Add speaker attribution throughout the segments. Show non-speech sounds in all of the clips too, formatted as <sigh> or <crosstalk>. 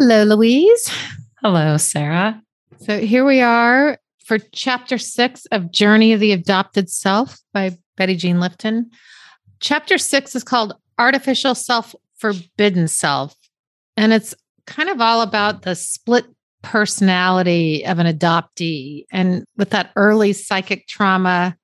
Speaker 1: Hello, Louise.
Speaker 2: Hello, Sarah.
Speaker 1: So here we are for chapter six of Journey of the Adopted Self by Betty Jean Lifton. Chapter six is called Artificial Self, Forbidden Self. And it's kind of all about the split personality of an adoptee and with that early psychic trauma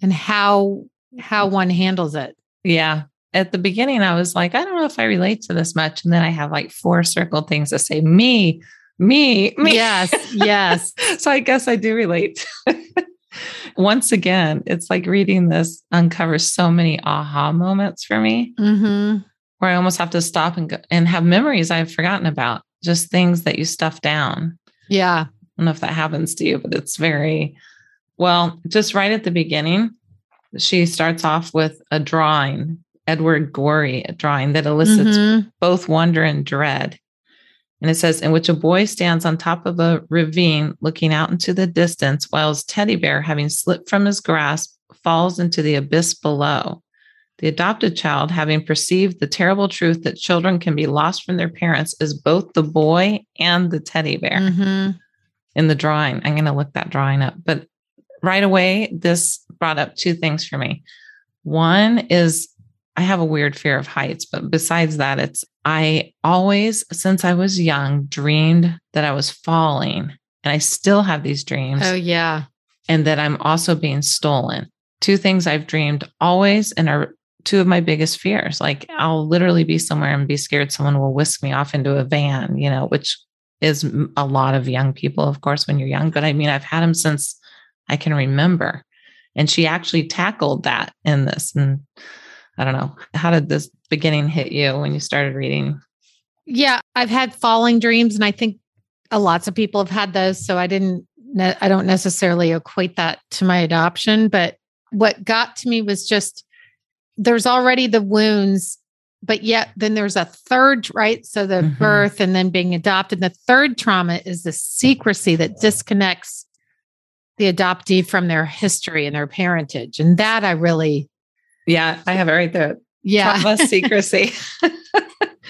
Speaker 1: and how how one handles it.
Speaker 2: Yeah at the beginning, I was like, I don't know if I relate to this much. And then I have like four circle things that say me, me, me.
Speaker 1: Yes, yes. <laughs>
Speaker 2: so I guess I do relate. <laughs> Once again, it's like reading this uncovers so many aha moments for me mm-hmm. where I almost have to stop and go, and have memories I've forgotten about, just things that you stuff down.
Speaker 1: Yeah.
Speaker 2: I don't know if that happens to you, but it's very well, just right at the beginning, she starts off with a drawing Edward Gorey drawing that elicits mm-hmm. both wonder and dread. And it says, in which a boy stands on top of a ravine looking out into the distance while his teddy bear, having slipped from his grasp, falls into the abyss below. The adopted child, having perceived the terrible truth that children can be lost from their parents, is both the boy and the teddy bear mm-hmm. in the drawing. I'm going to look that drawing up. But right away, this brought up two things for me. One is I have a weird fear of heights, but besides that, it's I always, since I was young, dreamed that I was falling. And I still have these dreams.
Speaker 1: Oh, yeah.
Speaker 2: And that I'm also being stolen. Two things I've dreamed always and are two of my biggest fears. Like I'll literally be somewhere and be scared someone will whisk me off into a van, you know, which is a lot of young people, of course, when you're young. But I mean, I've had them since I can remember. And she actually tackled that in this. And I don't know. How did this beginning hit you when you started reading?
Speaker 1: Yeah, I've had falling dreams, and I think a lots of people have had those. So I didn't, I don't necessarily equate that to my adoption. But what got to me was just there's already the wounds, but yet then there's a third, right? So the mm-hmm. birth and then being adopted. The third trauma is the secrecy that disconnects the adoptee from their history and their parentage. And that I really
Speaker 2: yeah, I have it right there.
Speaker 1: Yeah.
Speaker 2: Trauma <laughs> secrecy.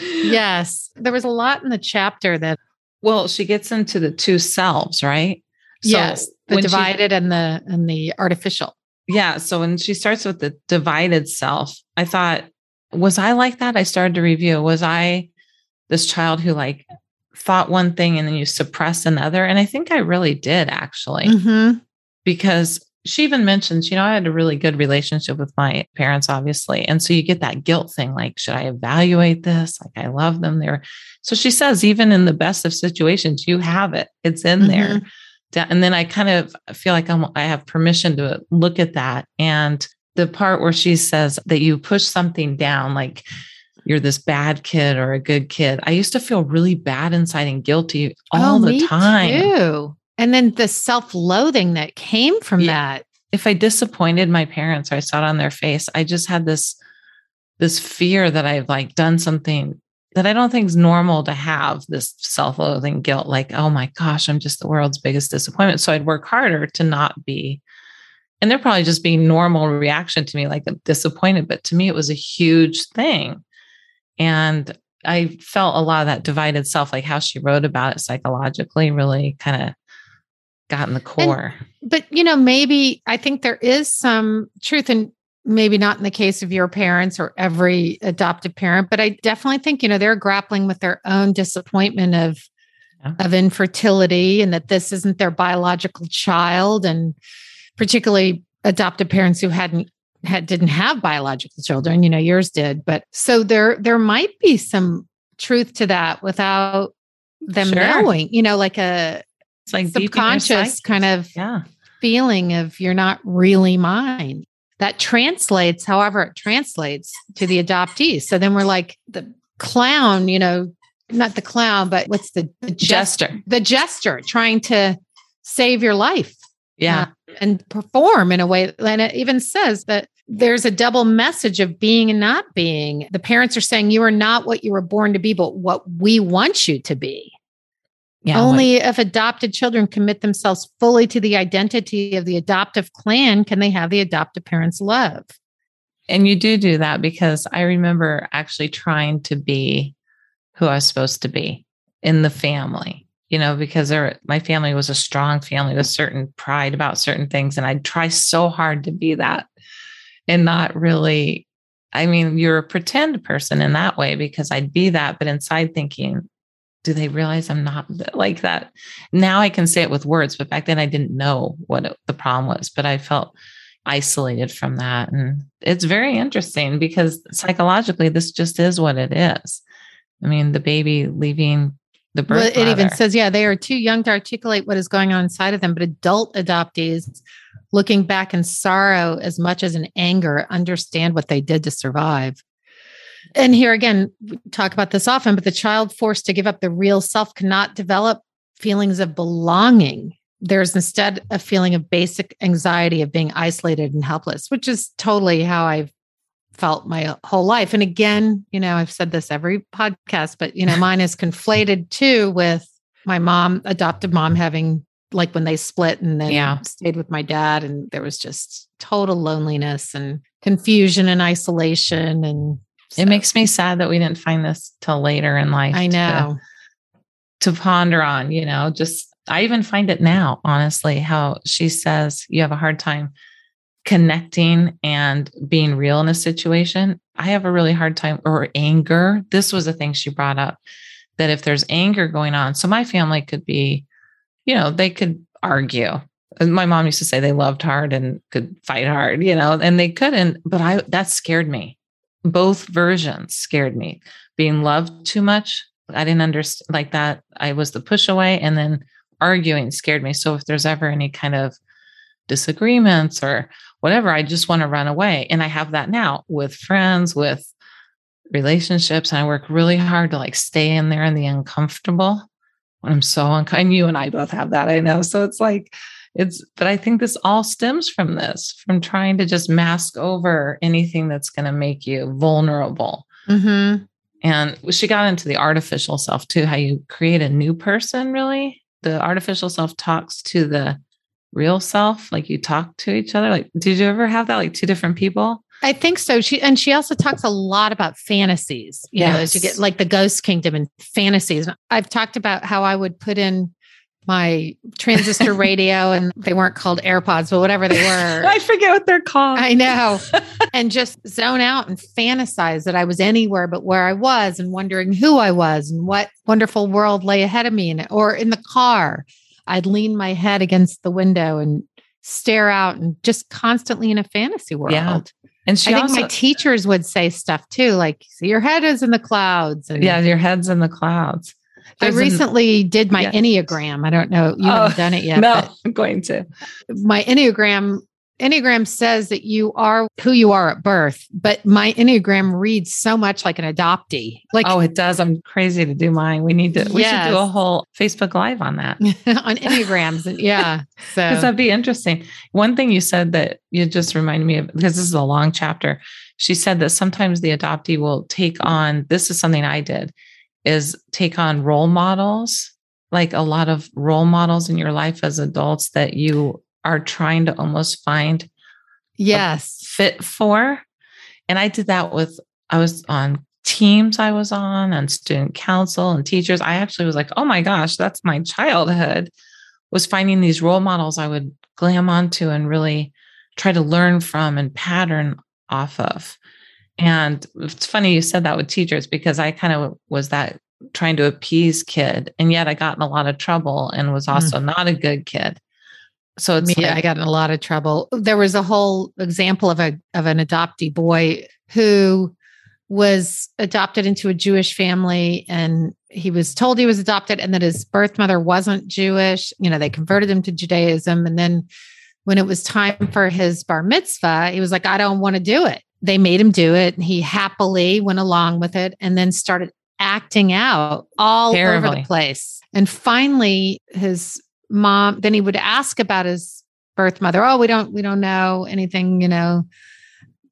Speaker 1: yes. There was a lot in the chapter that
Speaker 2: well, she gets into the two selves, right?
Speaker 1: So yes. The divided she, and the and the artificial.
Speaker 2: Yeah. So when she starts with the divided self, I thought, was I like that? I started to review. Was I this child who like thought one thing and then you suppress another? And I think I really did actually. Mm-hmm. Because she even mentions, you know, I had a really good relationship with my parents, obviously. And so you get that guilt thing like, should I evaluate this? Like, I love them. They're so she says, even in the best of situations, you have it, it's in mm-hmm. there. And then I kind of feel like I'm, I have permission to look at that. And the part where she says that you push something down, like you're this bad kid or a good kid, I used to feel really bad inside and guilty all oh, the time.
Speaker 1: Too. And then the self loathing that came from yeah. that.
Speaker 2: If I disappointed my parents or I saw it on their face, I just had this this fear that I've like done something that I don't think is normal to have this self-loathing guilt like oh my gosh I'm just the world's biggest disappointment so I'd work harder to not be and they're probably just being normal reaction to me like I'm disappointed but to me it was a huge thing and I felt a lot of that divided self like how she wrote about it psychologically really kind of gotten the core.
Speaker 1: And, but you know, maybe I think there is some truth and maybe not in the case of your parents or every adoptive parent, but I definitely think, you know, they're grappling with their own disappointment of yeah. of infertility and that this isn't their biological child and particularly adoptive parents who hadn't had didn't have biological children, you know, yours did. But so there there might be some truth to that without them sure. knowing, you know, like a
Speaker 2: it's like
Speaker 1: subconscious kind of yeah. feeling of you're not really mine. That translates, however, it translates to the adoptees. So then we're like the clown, you know, not the clown, but what's the, the
Speaker 2: jester?
Speaker 1: The jester trying to save your life.
Speaker 2: Yeah.
Speaker 1: Uh, and perform in a way. And it even says that there's a double message of being and not being. The parents are saying you are not what you were born to be, but what we want you to be. Yeah, Only like, if adopted children commit themselves fully to the identity of the adoptive clan can they have the adoptive parents' love.
Speaker 2: And you do do that because I remember actually trying to be who I was supposed to be in the family, you know, because there, my family was a strong family with certain pride about certain things. And I'd try so hard to be that and not really. I mean, you're a pretend person in that way because I'd be that, but inside thinking, do they realize I'm not like that? Now I can say it with words, but back then I didn't know what it, the problem was, but I felt isolated from that. And it's very interesting because psychologically, this just is what it is. I mean, the baby leaving the birth. Well,
Speaker 1: it even says, yeah, they are too young to articulate what is going on inside of them, but adult adoptees looking back in sorrow as much as in anger understand what they did to survive. And here again, we talk about this often, but the child forced to give up the real self cannot develop feelings of belonging. There's instead a feeling of basic anxiety of being isolated and helpless, which is totally how I've felt my whole life. And again, you know, I've said this every podcast, but you know, mine is conflated too with my mom, adoptive mom having like when they split and then yeah. stayed with my dad and there was just total loneliness and confusion and isolation and
Speaker 2: so. It makes me sad that we didn't find this till later in life.
Speaker 1: I know.
Speaker 2: To, to ponder on, you know, just I even find it now, honestly, how she says you have a hard time connecting and being real in a situation. I have a really hard time, or anger. This was a thing she brought up that if there's anger going on, so my family could be, you know, they could argue. My mom used to say they loved hard and could fight hard, you know, and they couldn't, but I that scared me both versions scared me. Being loved too much, I didn't understand like that. I was the push away, and then arguing scared me. So if there's ever any kind of disagreements or whatever, I just want to run away. And I have that now with friends, with relationships. And I work really hard to like stay in there in the uncomfortable when I'm so uncomfortable. And you and I both have that, I know. So it's like it's but i think this all stems from this from trying to just mask over anything that's going to make you vulnerable mm-hmm. and she got into the artificial self too how you create a new person really the artificial self talks to the real self like you talk to each other like did you ever have that like two different people
Speaker 1: I think so. She and she also talks a lot about fantasies. You yes. know, as you get like the ghost kingdom and fantasies. I've talked about how I would put in my transistor radio and they weren't called AirPods, but whatever they were. <laughs>
Speaker 2: I forget what they're called.
Speaker 1: I know. and just zone out and fantasize that I was anywhere but where I was and wondering who I was and what wonderful world lay ahead of me. And, or in the car, I'd lean my head against the window and stare out and just constantly in a fantasy world. Yeah. And she I think also, my teachers would say stuff too, like, see, your head is in the clouds.
Speaker 2: And, yeah, your head's in the clouds.
Speaker 1: There's I recently an, did my Enneagram. I don't know. You oh, haven't done it yet.
Speaker 2: No, I'm going to.
Speaker 1: My Enneagram Enneagram says that you are who you are at birth, but my Enneagram reads so much like an adoptee. Like
Speaker 2: Oh, it does. I'm crazy to do mine. We need to we yes. should do a whole Facebook live on that. <laughs>
Speaker 1: on Enneagrams. yeah. <laughs>
Speaker 2: So because that'd be interesting. One thing you said that you just reminded me of because this is a long chapter. She said that sometimes the adoptee will take on this is something I did is take on role models, like a lot of role models in your life as adults that you are trying to almost find
Speaker 1: yes
Speaker 2: fit for. And I did that with I was on teams I was on and student council and teachers. I actually was like, oh my gosh, that's my childhood. Was finding these role models I would glam onto and really try to learn from and pattern off of. And it's funny you said that with teachers because I kind of was that trying to appease kid. And yet I got in a lot of trouble and was also mm. not a good kid. So it's
Speaker 1: yeah, like, I got in a lot of trouble. There was a whole example of a of an adoptee boy who was adopted into a Jewish family and he was told he was adopted and that his birth mother wasn't Jewish. You know, they converted him to Judaism. And then when it was time for his bar mitzvah, he was like, I don't want to do it they made him do it he happily went along with it and then started acting out all
Speaker 2: Terribly.
Speaker 1: over the place. And finally, his mom, then he would ask about his birth mother. Oh, we don't, we don't know anything, you know,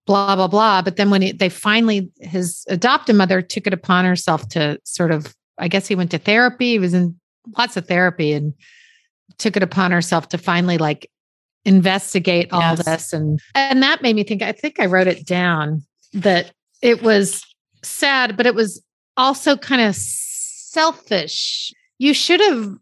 Speaker 1: blah, blah, blah. But then when he, they finally, his adoptive mother took it upon herself to sort of, I guess he went to therapy. He was in lots of therapy and took it upon herself to finally like investigate all
Speaker 2: Yes.
Speaker 1: this. And, and that made me think, I think I wrote it down that it was sad, but it was also kind of selfish. You should have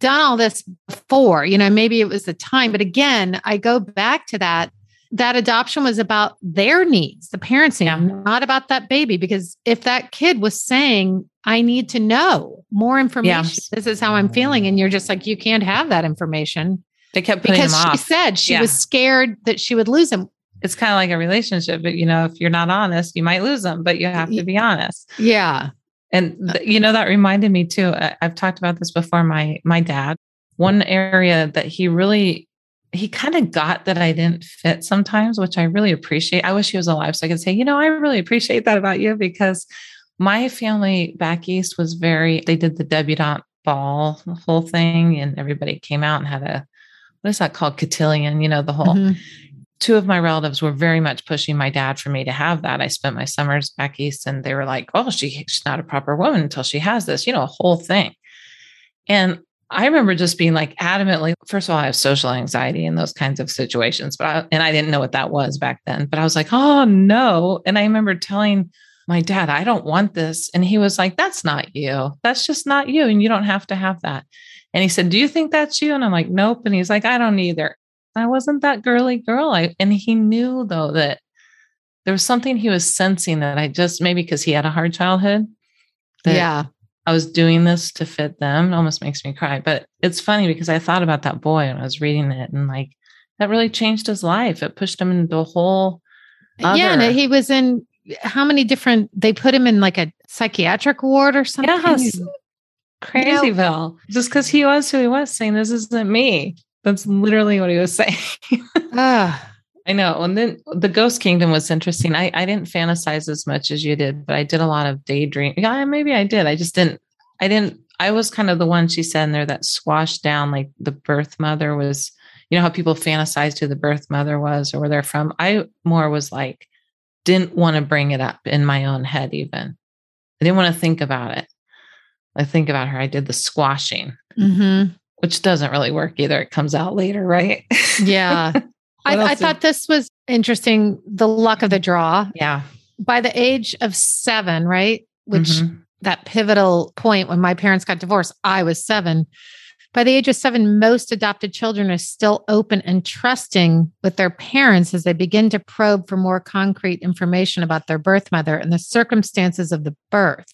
Speaker 1: done all this before, you know, maybe it was the time. But again, I go back to that. That adoption was about their needs, the parents'
Speaker 2: Yeah.
Speaker 1: not about that baby. Because if that kid was saying, I need to know more information, this is how I'm feeling, and you're just like, you can't have that information
Speaker 2: They kept putting
Speaker 1: because
Speaker 2: him
Speaker 1: she said she
Speaker 2: Yeah.
Speaker 1: was scared that she would lose him.
Speaker 2: it's kind of like a relationship. But, you know, if you're not honest, you might lose them, but you have to be honest.
Speaker 1: Yeah.
Speaker 2: And uh th- you know that reminded me too. I- I've talked about this before. My my dad, one area that he really he kind of got that I didn't fit sometimes, which I really appreciate. I wish he was alive so I could say, you know, I really appreciate that about you because my family back east was very. They did the debutante ball, the whole thing, and everybody came out and had a what is that called, cotillion? You know, the whole
Speaker 1: Mhm.
Speaker 2: two of my relatives were very much pushing my dad for me to have that. I spent my summers back east and they were like, oh, she, she's not a proper woman until she has this, you know, a whole thing. And I remember just being like adamantly, first of all, I have social anxiety in those kinds of situations, but I, and I didn't know what that was back then, but I was like, oh no. And I remember telling my dad, I don't want this. And he was like, that's not you. That's just not you. And you don't have to have that. And he said, do you think that's you? And I'm like, nope. And he's like, I don't either. I wasn't that girly girl. I, and he knew though that there was something he was sensing that I just maybe because he had a hard childhood. That
Speaker 1: Yeah.
Speaker 2: I was doing this to fit them. It almost makes me cry. But it's funny because I thought about that boy and I was reading it and like that really changed his life. It pushed him into a whole
Speaker 1: Yeah, and he was in how many different? They put him in like a psychiatric ward or something.
Speaker 2: Yes. Crazyville. Just because he was who he was saying this isn't me. That's literally what he was <laughs> saying.
Speaker 1: Ah,
Speaker 2: I know. And then the Ghost Kingdom was interesting. I, I didn't fantasize as much as you did, but I did a lot of daydream. Yeah, maybe I did. I just didn't, I didn't, I was kind of the one she said in there that squashed down like the birth mother was, you know, how people fantasized who the birth mother was or where they're from. I more was like, didn't want to bring it up in my own head, even. I didn't want to think about it. I think about her. I did the squashing,
Speaker 1: mhm.
Speaker 2: which doesn't really work either. It comes out later, right?
Speaker 1: yeah. <laughs> I, I thought this was interesting. The luck of the draw.
Speaker 2: yeah.
Speaker 1: By the age of seven, right? Which
Speaker 2: Mhm.
Speaker 1: that pivotal point when my parents got divorced, I was seven. By the age of seven, most adopted children are still open and trusting with their parents as they begin to probe for more concrete information about their birth mother and the circumstances of the birth.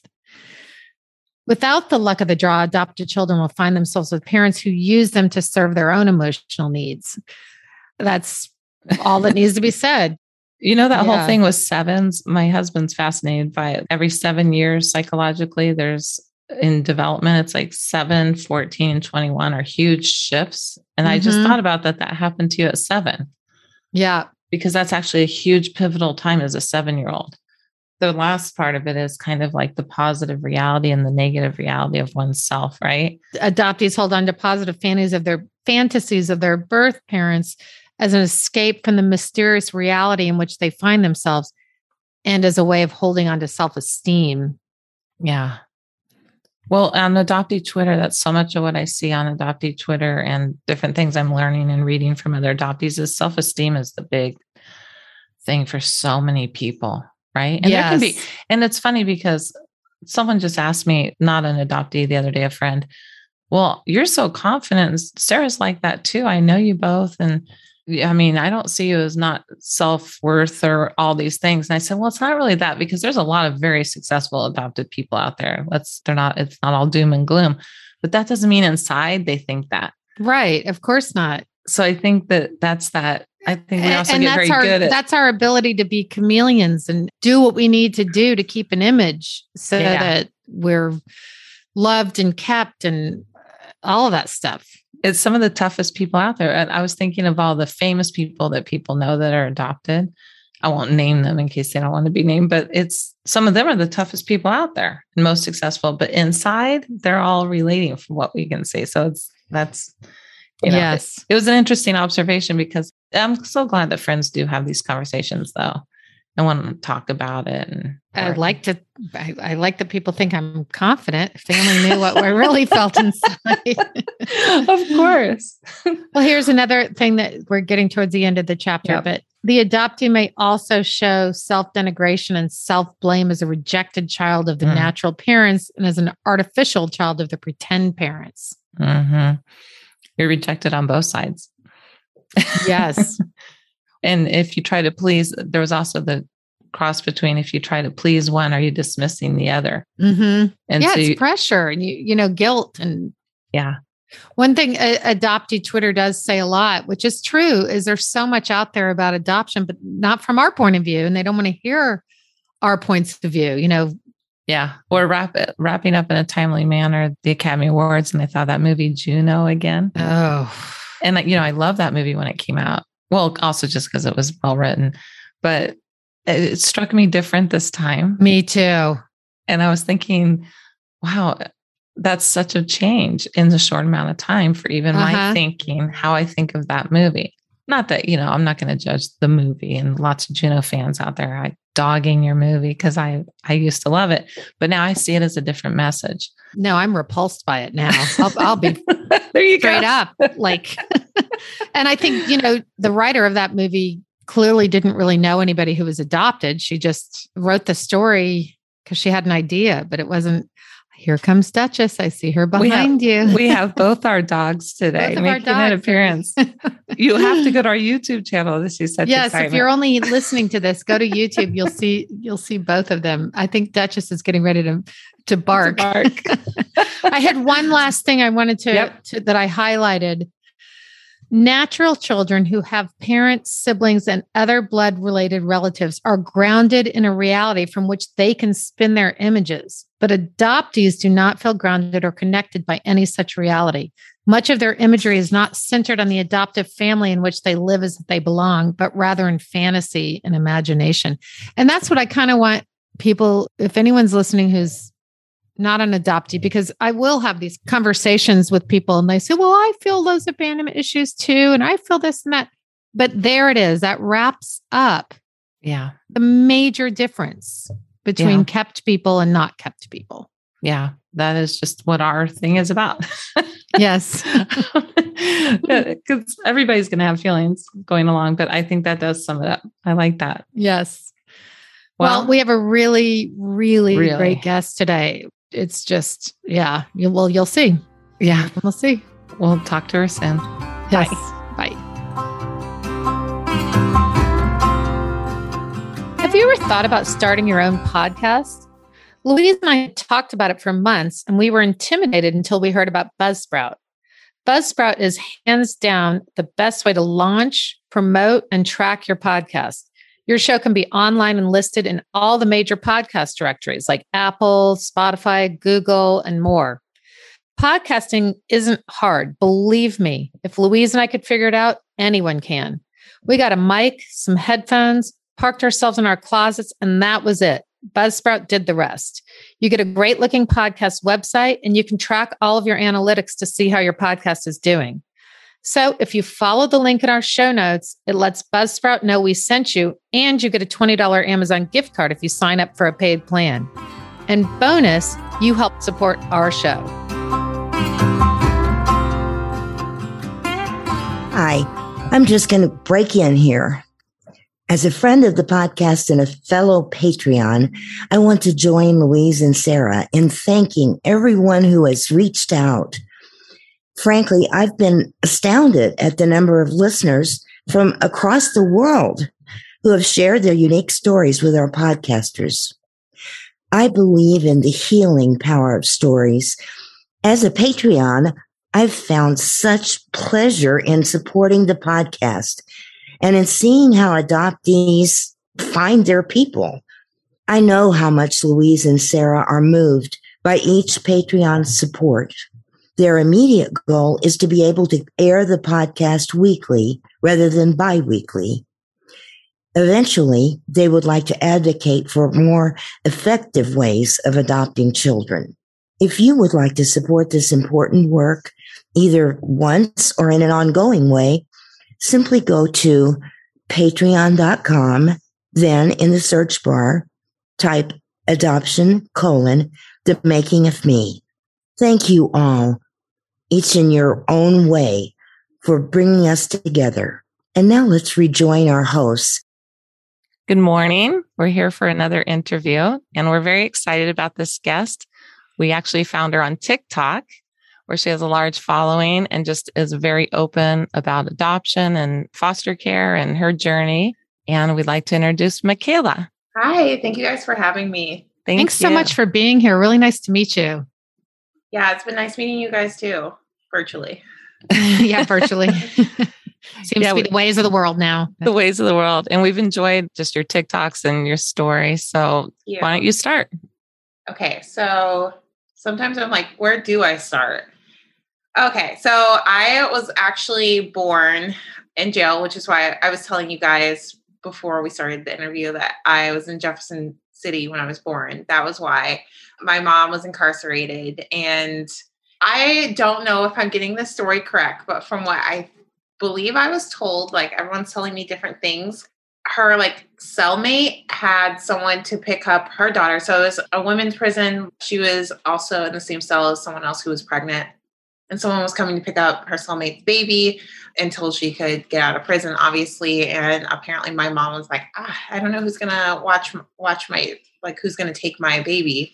Speaker 1: Without the luck of the draw, adopted children will find themselves with parents who use them to serve their own emotional needs. That's all that needs to be said. <laughs>
Speaker 2: You know, that
Speaker 1: Yeah.
Speaker 2: whole thing with sevens, my husband's fascinated by it. Every seven years, psychologically, there's in development, it's like seven, 14, and 21 are huge shifts. And I just
Speaker 1: Mhm.
Speaker 2: thought about that, that happened to you at seven,
Speaker 1: Yeah.
Speaker 2: because that's actually a huge pivotal time as a seven year old. The last part of it is kind of like the positive reality and the negative reality of oneself, right?
Speaker 1: adoptees hold on to positive fantasies of their fantasies of their birth parents as an escape from the mysterious reality in which they find themselves and as a way of holding on to self-esteem.
Speaker 2: Yeah. Well, on adoptee Twitter, that's so much of what I see on adoptee Twitter and different things I'm learning and reading from other adoptees is self esteem is the big thing for so many people, right? And there can be, and it's funny because someone just asked me, not an adoptee the other day, a friend, well, you're so confident. Sarah's like that too. I know you both. And I mean, I don't see you as not self worth or all these things. And I said, well, it's not really that because there's a lot of very successful adopted people out there. Let's, they're not, it's not all doom and gloom, but that doesn't mean inside they think that.
Speaker 1: Right. Of course not.
Speaker 2: So I think that that's that. I think we also
Speaker 1: and
Speaker 2: get
Speaker 1: that's
Speaker 2: very
Speaker 1: our
Speaker 2: good at
Speaker 1: that's our ability to be chameleons and do what we need to do to keep an image so
Speaker 2: Yeah.
Speaker 1: that we're loved and kept and all of that stuff.
Speaker 2: it's some of the toughest people out there. And I was thinking of all the famous people that people know that are adopted. I won't name them in case they don't want to be named, but it's some of them are the toughest people out there and most successful. But inside, they're all relating from what we can see. So it's that's
Speaker 1: you know, yes.
Speaker 2: It, it was an interesting observation because I'm so glad that friends do have these conversations though I want to talk about it. And
Speaker 1: I like to, I, I, like that people think I'm confident. If they only knew what I really felt inside. <laughs>
Speaker 2: of course. <laughs>
Speaker 1: well, here's another thing that we're getting towards the end of the chapter, yep. but the adoptee may also show self denigration and self blame as a rejected child of the mm. natural parents and as an artificial child of the pretend parents.
Speaker 2: Mm-hmm. You're rejected on both sides.
Speaker 1: Yes. <laughs>
Speaker 2: And if you try to please, there was also the cross between if you try to please one, are you dismissing the other?
Speaker 1: Mm-hmm. And yeah, so it's you, pressure and you, you know, guilt and
Speaker 2: yeah.
Speaker 1: One thing uh, adoptee Twitter does say a lot, which is true, is there's so much out there about adoption, but not from our point of view, and they don't want to hear our points of view. You know,
Speaker 2: yeah, we're wrap, wrapping up in a timely manner the Academy Awards, and I saw that movie Juno again.
Speaker 1: Oh,
Speaker 2: and you know, I love that movie when it came out. Well, also just because it was well written, but it struck me different this time.
Speaker 1: Me too.
Speaker 2: And I was thinking, wow, that's such a change in the short amount of time for even uh-huh. my thinking, how I think of that movie. Not that, you know, I'm not going to judge the movie and lots of Juno fans out there I dogging your movie because I I used to love it, but now I see it as a different message.
Speaker 1: No, I'm repulsed by it now. I'll, I'll be <laughs>
Speaker 2: there you
Speaker 1: straight
Speaker 2: go.
Speaker 1: up like <laughs> and I think, you know, the writer of that movie clearly didn't really know anybody who was adopted. She just wrote the story because she had an idea, but it wasn't. Here comes Duchess. I see her behind
Speaker 2: we
Speaker 1: have,
Speaker 2: you. we <laughs> have both our dogs today making an appearance. <laughs> you have to go to our YouTube channel. This is such
Speaker 1: yes.
Speaker 2: Excitement.
Speaker 1: If you're only listening to this, go to YouTube. You'll see you'll see both of them. I think Duchess is getting ready to to bark.
Speaker 2: To bark. <laughs>
Speaker 1: I had one last thing I wanted to, yep. to that I highlighted Natural children who have parents, siblings, and other blood related relatives are grounded in a reality from which they can spin their images. But adoptees do not feel grounded or connected by any such reality. Much of their imagery is not centered on the adoptive family in which they live as they belong, but rather in fantasy and imagination. And that's what I kind of want people, if anyone's listening who's not an adoptee mm-hmm. because I will have these conversations with people and they say, Well, I feel those abandonment issues too. And I feel this and that. But there it is. That wraps up
Speaker 2: yeah
Speaker 1: the major difference between yeah. kept people and not kept people.
Speaker 2: Yeah. That is just what our thing is about.
Speaker 1: yes. <laughs>
Speaker 2: Because everybody's going to have feelings going along, but I think that does sum it up. I like that.
Speaker 1: Yes. Well, well, we have a really, really, really, great guest today it's just, yeah, you, well, you'll see.
Speaker 2: Yeah,
Speaker 1: we'll see.
Speaker 2: We'll talk to her soon.
Speaker 1: Yes. Bye. Bye. Have you ever thought about starting your own podcast? Louise and I talked about it for months, and we were intimidated until we heard about Buzzsprout. Buzzsprout is hands down the best way to launch, promote, and track your podcast. Your show can be online and listed in all the major podcast directories like Apple, Spotify, Google, and more. Podcasting isn't hard. Believe me, if Louise and I could figure it out, anyone can. We got a mic, some headphones, parked ourselves in our closets, and that was it. Buzzsprout did the rest. You get a great looking podcast website, and you can track all of your analytics to see how your podcast is doing. So if you follow the link in our show notes, it lets Buzzsprout know we sent you, and you get a $20 Amazon gift card if you sign up for a paid plan. And bonus, you help support our show.
Speaker 3: Hi, I'm just going to break in here. As a friend of the podcast and a fellow Patreon, I want to join Louise and Sarah in thanking everyone who has reached out frankly, I've been astounded at the number of listeners from across the world who have shared their unique stories with our podcasters. I believe in the healing power of stories. As a Patreon, I've found such pleasure in supporting the podcast and in seeing how adoptees find their people. I know how much Louise and Sarah are moved by each Patreon support. Their immediate goal is to be able to air the podcast weekly rather than biweekly. Eventually, they would like to advocate for more effective ways of adopting children. If you would like to support this important work, either once or in an ongoing way, simply go to patreon.com. Then in the search bar, type adoption colon the making of me. Thank you all, each in your own way, for bringing us together. And now let's rejoin our hosts.
Speaker 2: Good morning. We're here for another interview, and we're very excited about this guest. We actually found her on TikTok, where she has a large following and just is very open about adoption and foster care and her journey. And we'd like to introduce Michaela.
Speaker 4: Hi, thank you guys for having me.
Speaker 1: Thank Thanks you. so much for being here. Really nice to meet you.
Speaker 4: Yeah, it's been nice meeting you guys too, virtually. <laughs>
Speaker 1: yeah, virtually. <laughs> Seems yeah, to be the ways of the world now.
Speaker 2: The ways of the world. And we've enjoyed just your TikToks and your story. So why don't you start?
Speaker 4: Okay. So sometimes I'm like, where do I start? Okay. So I was actually born in jail, which is why I was telling you guys before we started the interview that I was in Jefferson City when I was born. That was why my mom was incarcerated. And I don't know if I'm getting the story correct, but from what I believe I was told, like everyone's telling me different things. Her like cellmate had someone to pick up her daughter. So it was a women's prison. She was also in the same cell as someone else who was pregnant. And someone was coming to pick up her cellmate's baby until she could get out of prison, obviously. And apparently my mom was like, ah, I don't know who's gonna watch watch my like who's gonna take my baby.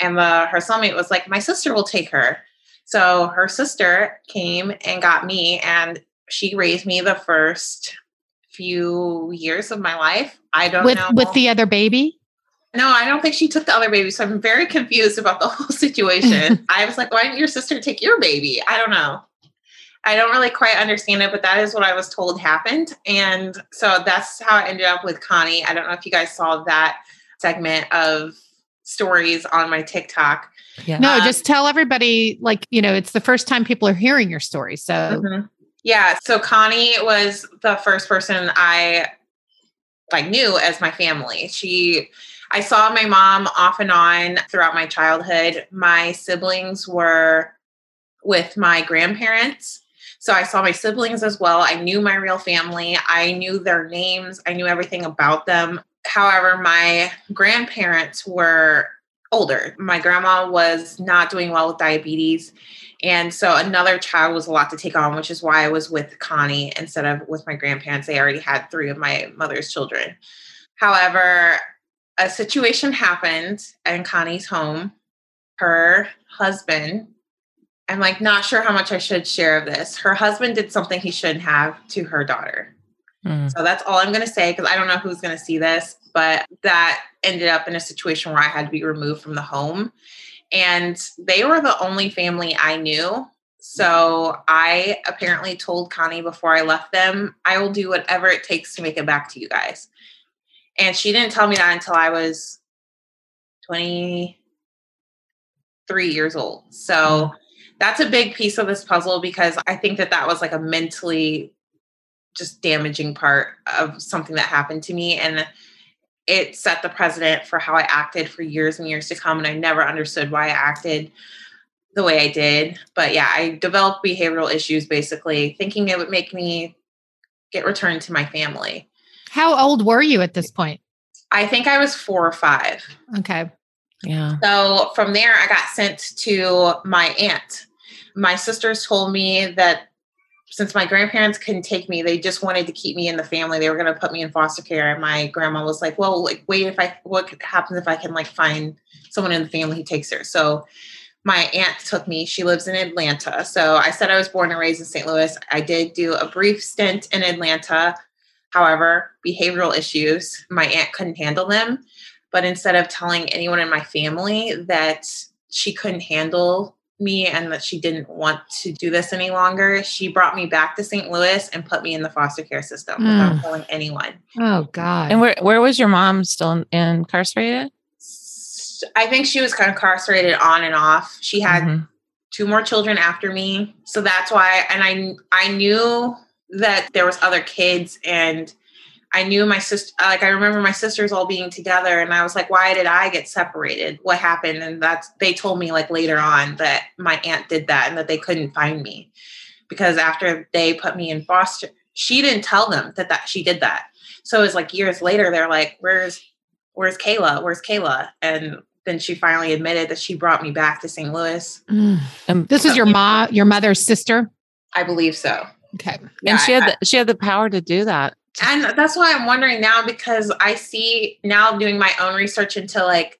Speaker 4: And the her cellmate was like, My sister will take her. So her sister came and got me and she raised me the first few years of my life. I don't
Speaker 1: with,
Speaker 4: know.
Speaker 1: With the other baby?
Speaker 4: No, I don't think she took the other baby. So I'm very confused about the <laughs> whole situation. <laughs> I was like, why didn't your sister take your baby? I don't know. I don't really quite understand it, but that is what I was told happened. And so that's how I ended up with Connie. I don't know if you guys saw that segment of stories on my TikTok.
Speaker 1: Yeah. No, um, just tell everybody, like, you know, it's the first time people are hearing your story. So
Speaker 4: mm-hmm. Yeah. So Connie was the first person I like knew as my family. She I saw my mom off and on throughout my childhood. My siblings were with my grandparents. So I saw my siblings as well. I knew my real family. I knew their names. I knew everything about them. However, my grandparents were older. My grandma was not doing well with diabetes and so another child was a lot to take on, which is why I was with Connie instead of with my grandparents. They already had three of my mother's children. However, a situation happened in Connie's home. Her husband, I'm like not sure how much I should share of this. Her husband did something he shouldn't have to her daughter. Mm. So that's all I'm going to say because I don't know who's going to see this, but that ended up in a situation where I had to be removed from the home. And they were the only family I knew. So I apparently told Connie before I left them, I will do whatever it takes to make it back to you guys. And she didn't tell me that until I was 23 years old. So mm. that's a big piece of this puzzle because I think that that was like a mentally just damaging part of something that happened to me. And it set the precedent for how I acted for years and years to come. And I never understood why I acted the way I did. But yeah, I developed behavioral issues basically, thinking it would make me get returned to my family.
Speaker 1: How old were you at this point?
Speaker 4: I think I was four or five.
Speaker 1: Okay.
Speaker 4: Yeah. So from there, I got sent to my aunt. My sisters told me that since my grandparents couldn't take me, they just wanted to keep me in the family. They were going to put me in foster care. And my grandma was like, well, like, wait, if I, what happens if I can like find someone in the family who takes her? So my aunt took me. She lives in Atlanta. So I said I was born and raised in St. Louis. I did do a brief stint in Atlanta. However, behavioral issues, my aunt couldn't handle them. But instead of telling anyone in my family that she couldn't handle me and that she didn't want to do this any longer, she brought me back to St. Louis and put me in the foster care system mm. without telling anyone.
Speaker 1: Oh God!
Speaker 2: And where where was your mom still incarcerated?
Speaker 4: I think she was kind of incarcerated on and off. She had mm-hmm. two more children after me, so that's why. And I I knew that there was other kids and. I knew my sister, like, I remember my sisters all being together, and I was like, why did I get separated? What happened? And that's, they told me, like, later on that my aunt did that and that they couldn't find me because after they put me in foster, she didn't tell them that, that she did that. So it was like years later, they're like, where's, where's Kayla? Where's Kayla? And then she finally admitted that she brought me back to St. Louis.
Speaker 1: Mm. And this is your mom, your mother's sister?
Speaker 4: I believe so.
Speaker 1: Okay.
Speaker 2: Yeah, and she had the, she had the power to do that.
Speaker 4: And that's why I'm wondering now because I see now doing my own research into like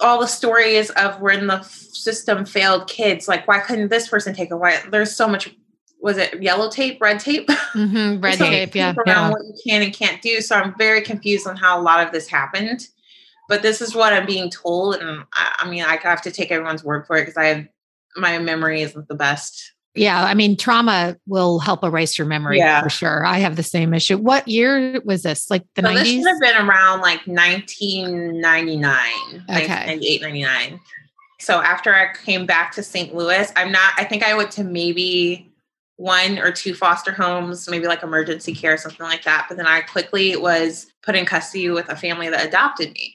Speaker 4: all the stories of when the system failed kids. Like, why couldn't this person take a white? There's so much. Was it yellow tape, red tape?
Speaker 1: Mm-hmm, <laughs> red tape, yeah.
Speaker 4: Around
Speaker 1: yeah.
Speaker 4: what you can and can't do. So I'm very confused on how a lot of this happened. But this is what I'm being told, and I, I mean, I have to take everyone's word for it because I have my memory isn't the best
Speaker 1: yeah, I mean, trauma will help erase your memory yeah. for sure. I have the same issue. What year was this? Like the so 90s? This
Speaker 4: should have been around like 1999, okay. 1998, 99. So after I came back to St. Louis, I'm not, I think I went to maybe one or two foster homes, maybe like emergency care, something like that. But then I quickly was put in custody with a family that adopted me.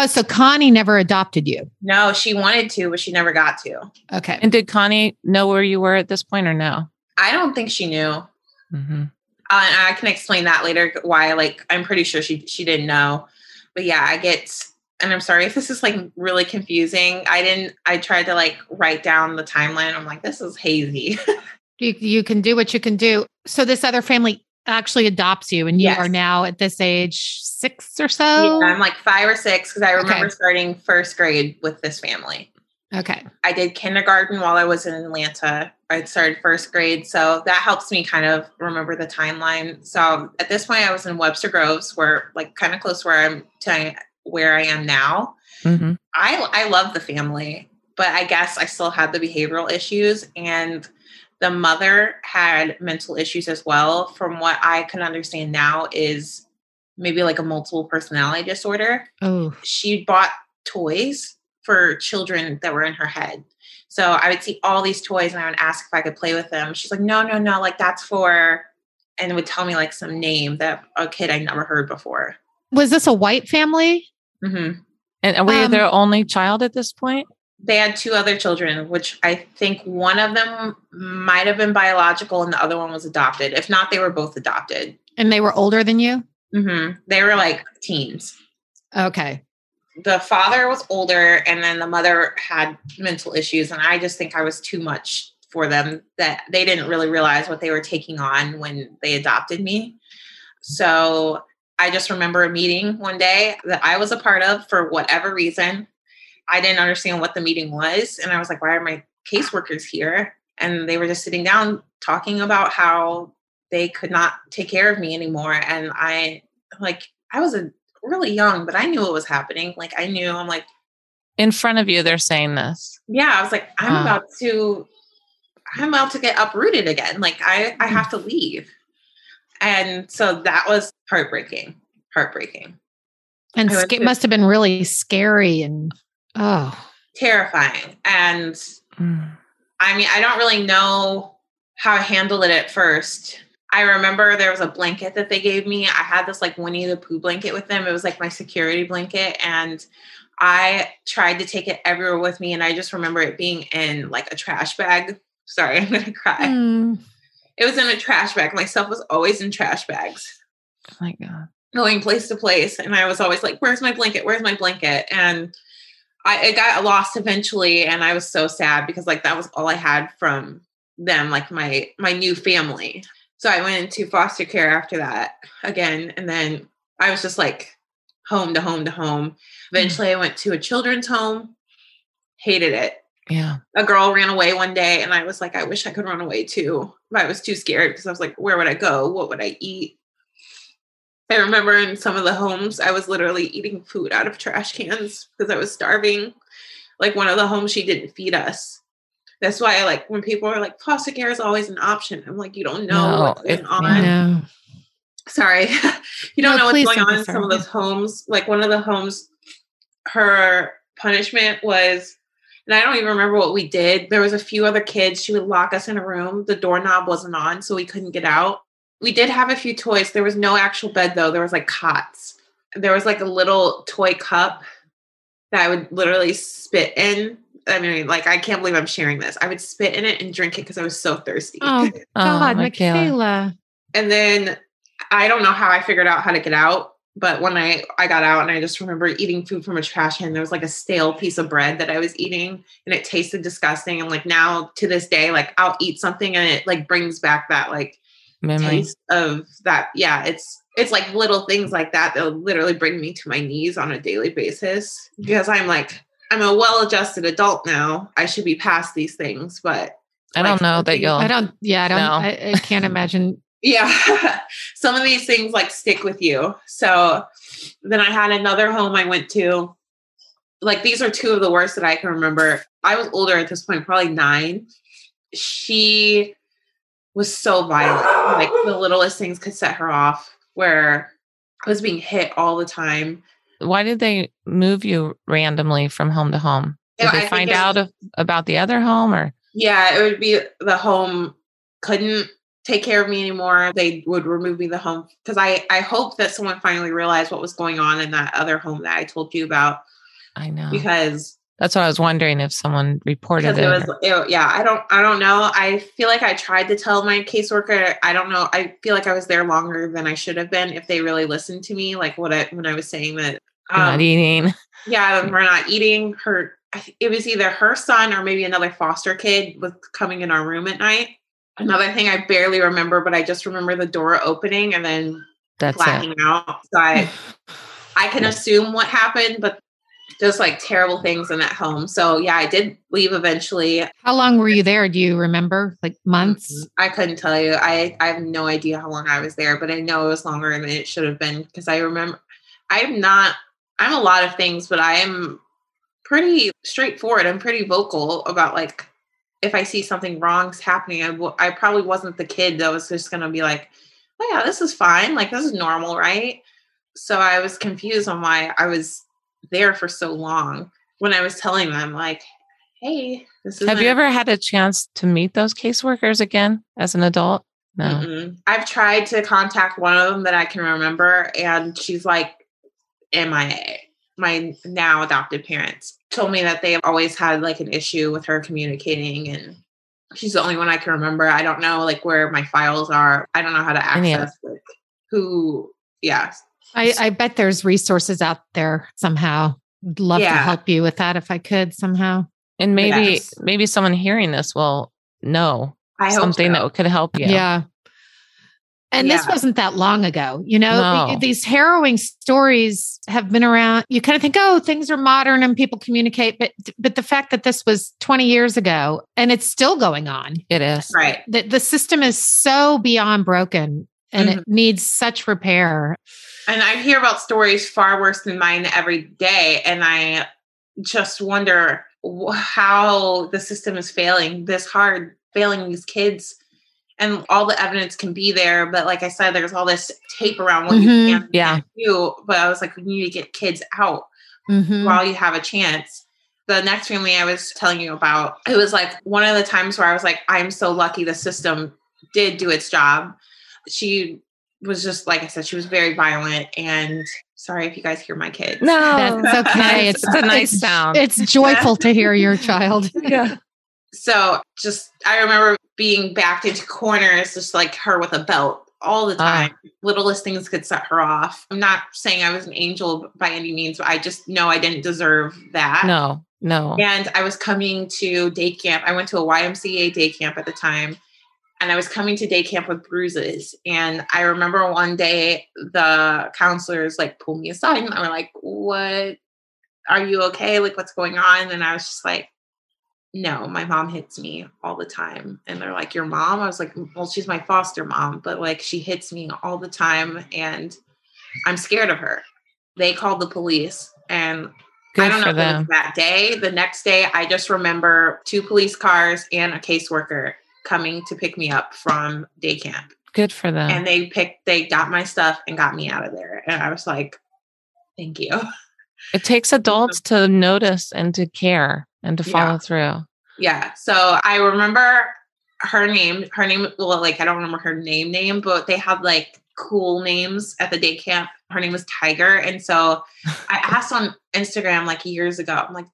Speaker 1: Oh, so Connie never adopted you?
Speaker 4: No, she wanted to, but she never got to.
Speaker 1: Okay.
Speaker 2: And did Connie know where you were at this point or no?
Speaker 4: I don't think she knew. Mm-hmm. Uh, and I can explain that later why, like, I'm pretty sure she, she didn't know. But yeah, I get, and I'm sorry if this is like really confusing. I didn't, I tried to like write down the timeline. I'm like, this is hazy. <laughs>
Speaker 1: you, you can do what you can do. So this other family actually adopts you and you yes. are now at this age six or so
Speaker 4: yeah, i'm like five or six because i remember okay. starting first grade with this family
Speaker 1: okay
Speaker 4: i did kindergarten while i was in atlanta i started first grade so that helps me kind of remember the timeline so at this point i was in webster groves where like kind of close where i'm to where i am now mm-hmm. i i love the family but i guess i still had the behavioral issues and the mother had mental issues as well. From what I can understand now, is maybe like a multiple personality disorder.
Speaker 1: Oh,
Speaker 4: she bought toys for children that were in her head. So I would see all these toys and I would ask if I could play with them. She's like, no, no, no, like that's for, and would tell me like some name that a kid I never heard before.
Speaker 1: Was this a white family?
Speaker 4: Mm-hmm.
Speaker 2: And were um, you their only child at this point?
Speaker 4: They had two other children, which I think one of them might have been biological and the other one was adopted. If not, they were both adopted.
Speaker 1: And they were older than you?
Speaker 4: Mm-hmm. They were like teens.
Speaker 1: Okay.
Speaker 4: The father was older and then the mother had mental issues. And I just think I was too much for them that they didn't really realize what they were taking on when they adopted me. So I just remember a meeting one day that I was a part of for whatever reason I didn't understand what the meeting was. And I was like, why are my caseworkers here? And they were just sitting down talking about how they could not take care of me anymore. And I, like, I was a, really young, but I knew what was happening. Like, I knew, I'm like,
Speaker 2: in front of you, they're saying this.
Speaker 4: Yeah. I was like, I'm about to, I'm about to get uprooted again. Like, I, I mm. have to leave. And so that was heartbreaking, heartbreaking.
Speaker 1: And it must have been really scary and Oh,
Speaker 4: terrifying. And mm. I mean, I don't really know how I handled it at first. I remember there was a blanket that they gave me. I had this like Winnie the Pooh blanket with them. It was like my security blanket. And I tried to take it everywhere with me. And I just remember it being in like a trash bag. Sorry, <laughs> I'm going to cry. Mm. It was in a trash bag. My stuff was always in trash bags.
Speaker 2: Oh my God.
Speaker 4: Going place to place. And I was always like, where's my blanket? Where's my blanket? And I it got lost eventually, and I was so sad because like that was all I had from them, like my my new family. So I went into foster care after that again, and then I was just like home to home to home. Eventually, mm-hmm. I went to a children's home. Hated it.
Speaker 2: Yeah.
Speaker 4: A girl ran away one day, and I was like, I wish I could run away too. But I was too scared because I was like, where would I go? What would I eat? I remember in some of the homes, I was literally eating food out of trash cans because I was starving. Like one of the homes, she didn't feed us. That's why, I like, when people are like, foster care is always an option, I'm like, you don't know no, what's going on. No. Sorry, <laughs> you don't no, know what's going on in some of those homes. Like one of the homes, her punishment was, and I don't even remember what we did. There was a few other kids. She would lock us in a room. The doorknob wasn't on, so we couldn't get out We did have a few toys. There was no actual bed though. There was like cots. There was like a little toy cup that I would literally spit in. I mean, like I can't believe I'm sharing this. I would spit in it and drink it because I was so thirsty.
Speaker 1: Oh, <laughs> oh God, oh, Michaela.
Speaker 4: And then I don't know how I figured out how to get out, but when I I got out and I just remember eating food from a trash can, there was like a stale piece of bread that I was eating, and it tasted disgusting. And like now to this day, like I'll eat something and it like brings back that like
Speaker 2: memory taste
Speaker 4: of that. Yeah, it's it's like little things like that that literally bring me to my knees on a daily basis because I'm like I'm a well-adjusted adult now. I should be past these things, but
Speaker 2: I don't know that you'll.
Speaker 1: I don't. Yeah, I don't. No. I, I can't <laughs> imagine.
Speaker 4: yeah, <laughs> some of these things like stick with you. So then I had another home I went to. Like these are two of the worst that I can remember. I was older at this point, probably nine. She was so violent. Like the littlest things could set her off. Where I was being hit all the time.
Speaker 2: Why did they move you randomly from home to home? Did they find out of, about the other home or?
Speaker 4: Yeah, it would be the home couldn't take care of me anymore. They would remove me the home because I I hope that someone finally realized what was going on in that other home that I told you about.
Speaker 2: I know
Speaker 4: because
Speaker 2: that's what I was wondering if someone reported it.
Speaker 4: it, was, it. Yeah, I don't I don't know. I feel like I tried to tell my caseworker. I don't know. I feel like I was there longer than I should have been if they really listened to me. Like what I when I was saying that
Speaker 2: um, not eating.
Speaker 4: Yeah, we're not eating. Her, it was either her son or maybe another foster kid was coming in our room at night. Another thing I barely remember, but I just remember the door opening and then
Speaker 2: That's blacking
Speaker 4: it. out. So I, <sighs> I can assume what happened, but just like terrible things in that home. So yeah, I did leave eventually.
Speaker 1: How long were you there? Do you remember? Like months?
Speaker 4: Mm-hmm. I couldn't tell you. I I have no idea how long I was there, but I know it was longer than it should have been because I remember I'm not I'm a lot of things, but I am pretty straightforward. I'm pretty vocal about like if I see something wrong's happening. I, w- I probably wasn't the kid that was just going to be like, "Oh yeah, this is fine. Like this is normal, right?" So I was confused on why I was there for so long when I was telling them like, "Hey, this is."
Speaker 2: Have you ever had a chance to meet those caseworkers again as an adult? No.
Speaker 4: Mm-mm. I've tried to contact one of them that I can remember, and she's like, MIA. My now adopted parents told me that they have always had like an issue with her communicating and she's the only one I can remember. I don't know like where my files are. I don't know how to access like who yeah.
Speaker 1: I, I bet there's resources out there somehow. I'd love yeah. to help you with that if I could somehow.
Speaker 2: And maybe yes. maybe someone hearing this will know I something so. that could help you.
Speaker 1: Yeah. And yeah. this wasn't that long ago. You know, no. these harrowing stories have been around. You kind of think, oh, things are modern and people communicate, but but the fact that this was 20 years ago and it's still going on.
Speaker 2: It is.
Speaker 4: Right.
Speaker 1: The, the system is so beyond broken and mm-hmm. it needs such repair.
Speaker 4: And I hear about stories far worse than mine every day. And I just wonder how the system is failing this hard, failing these kids and all the evidence can be there. But like I said, there's all this tape around what mm-hmm. you can
Speaker 2: yeah.
Speaker 4: do. But I was like, we need to get kids out mm-hmm. while you have a chance. The next family I was telling you about, it was like one of the times where I was like, I'm so lucky the system did do its job. She was just like I said, she was very violent and sorry if you guys hear my kids.
Speaker 1: No, that's okay.
Speaker 2: it's, it's a nice sound.
Speaker 1: It's joyful to hear your <laughs> child.
Speaker 2: yeah.
Speaker 4: So just I remember being backed into corners, just like her with a belt all the ah. time. Uh, Littlest things could set her off. I'm not saying I was an angel by any means, but I just know I didn't deserve that.
Speaker 2: No, no.
Speaker 4: And I was coming to day camp. I went to a YMCA day camp at the time. And I was coming to day camp with bruises. And I remember one day the counselors like pulled me aside and I were like, What are you okay? Like, what's going on? And I was just like, no, my mom hits me all the time. And they're like, Your mom? I was like, Well, she's my foster mom, but like she hits me all the time and I'm scared of her. They called the police and Good I don't know was that day. The next day, I just remember two police cars and a caseworker coming to pick me up from day camp.
Speaker 2: Good for them.
Speaker 4: And they picked, they got my stuff and got me out of there. And I was like, thank you. <laughs>
Speaker 2: It takes adults to notice and to care and to follow
Speaker 4: yeah.
Speaker 2: through.
Speaker 4: Yeah. So I remember her name, her name, well, like I don't remember her name name, but they had like cool names at the day camp. Her name was Tiger. And so I <laughs> asked on Instagram like years ago, I'm like,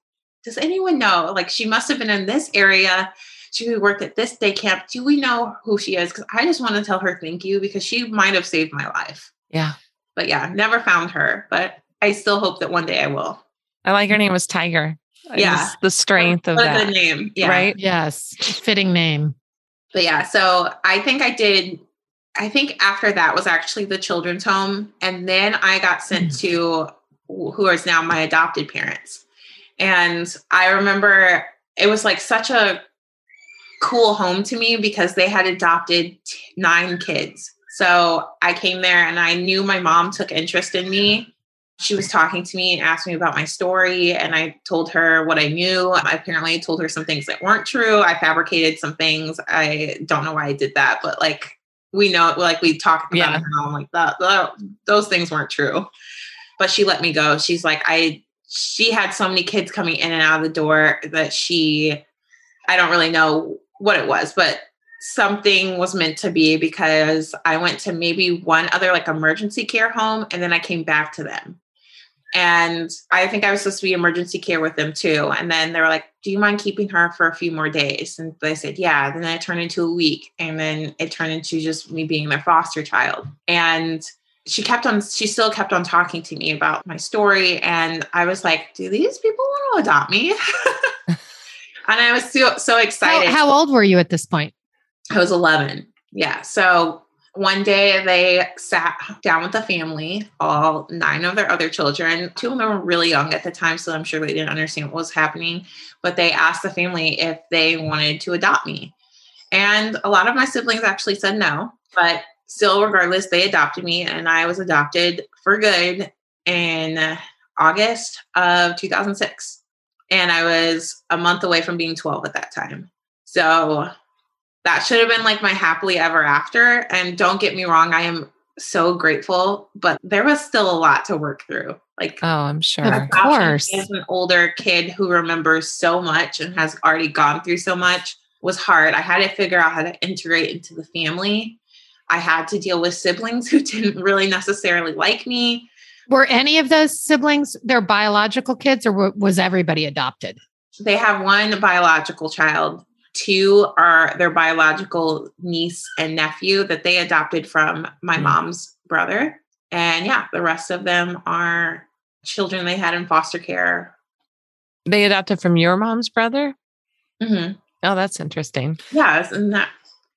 Speaker 4: does anyone know? Like she must have been in this area. She worked at this day camp. Do we know who she is? Because I just want to tell her thank you because she might have saved my life.
Speaker 2: Yeah.
Speaker 4: But yeah, never found her. But I still hope that one day I will.
Speaker 2: I like her name was Tiger.
Speaker 4: Yeah.
Speaker 2: Just the strength of
Speaker 4: What a
Speaker 2: that.
Speaker 4: good name. Yeah.
Speaker 2: Right?
Speaker 1: Yes, fitting name.
Speaker 4: But yeah, so I think I did. I think after that was actually the children's home. And then I got sent hmm. to who is now my adopted parents. And I remember it was like such a cool home to me because they had adopted t- nine kids. So I came there and I knew my mom took interest in me. She was talking to me and asked me about my story, and I told her what I knew. I apparently told her some things that weren't true. I fabricated some things. I don't know why I did that, but like we know, like we talked about
Speaker 2: Yeah.
Speaker 4: it now. I'm like that, that, those things weren't true. But she let me go. She's like, I. She had so many kids coming in and out of the door that she, I don't really know what it was, but something was meant to be because I went to maybe one other like emergency care home and then I came back to them. And I think I was supposed to be emergency care with them too. And then they were like, Do you mind keeping her for a few more days? And they said, Yeah. Then it turned into a week. And then it turned into just me being their foster child. And she kept on, she still kept on talking to me about my story. And I was like, Do these people want to adopt me? <laughs> and I was so, so excited.
Speaker 1: How, how old were you at this point?
Speaker 4: I was 11. Yeah. So one day they sat down with the family, all nine of their other children. Two of them were really young at the time, so I'm sure they didn't understand what was happening. But they asked the family if they wanted to adopt me. And a lot of my siblings actually said no, but still, regardless, they adopted me and I was adopted for good in August of 2006. And I was a month away from being 12 at that time. So that should have been like my happily ever after. And don't get me wrong, I am so grateful, but there was still a lot to work through. Like,
Speaker 2: Oh, I'm sure.
Speaker 1: Of course.
Speaker 4: as an older kid who remembers so much and has already gone through so much was hard. I had to figure out how to integrate into the family. I had to deal with siblings <laughs> who didn't really necessarily like me.
Speaker 1: Were any of those siblings their biological kids, or wa- was everybody adopted?
Speaker 4: They have one biological child. Two are their biological niece and nephew that they adopted from my
Speaker 2: Mm.
Speaker 4: mom's brother. And yeah, the rest of them are children they had in foster care.
Speaker 2: They adopted from your mom's brother?
Speaker 4: hmm
Speaker 2: Oh, that's interesting.
Speaker 4: Yeah, isn't that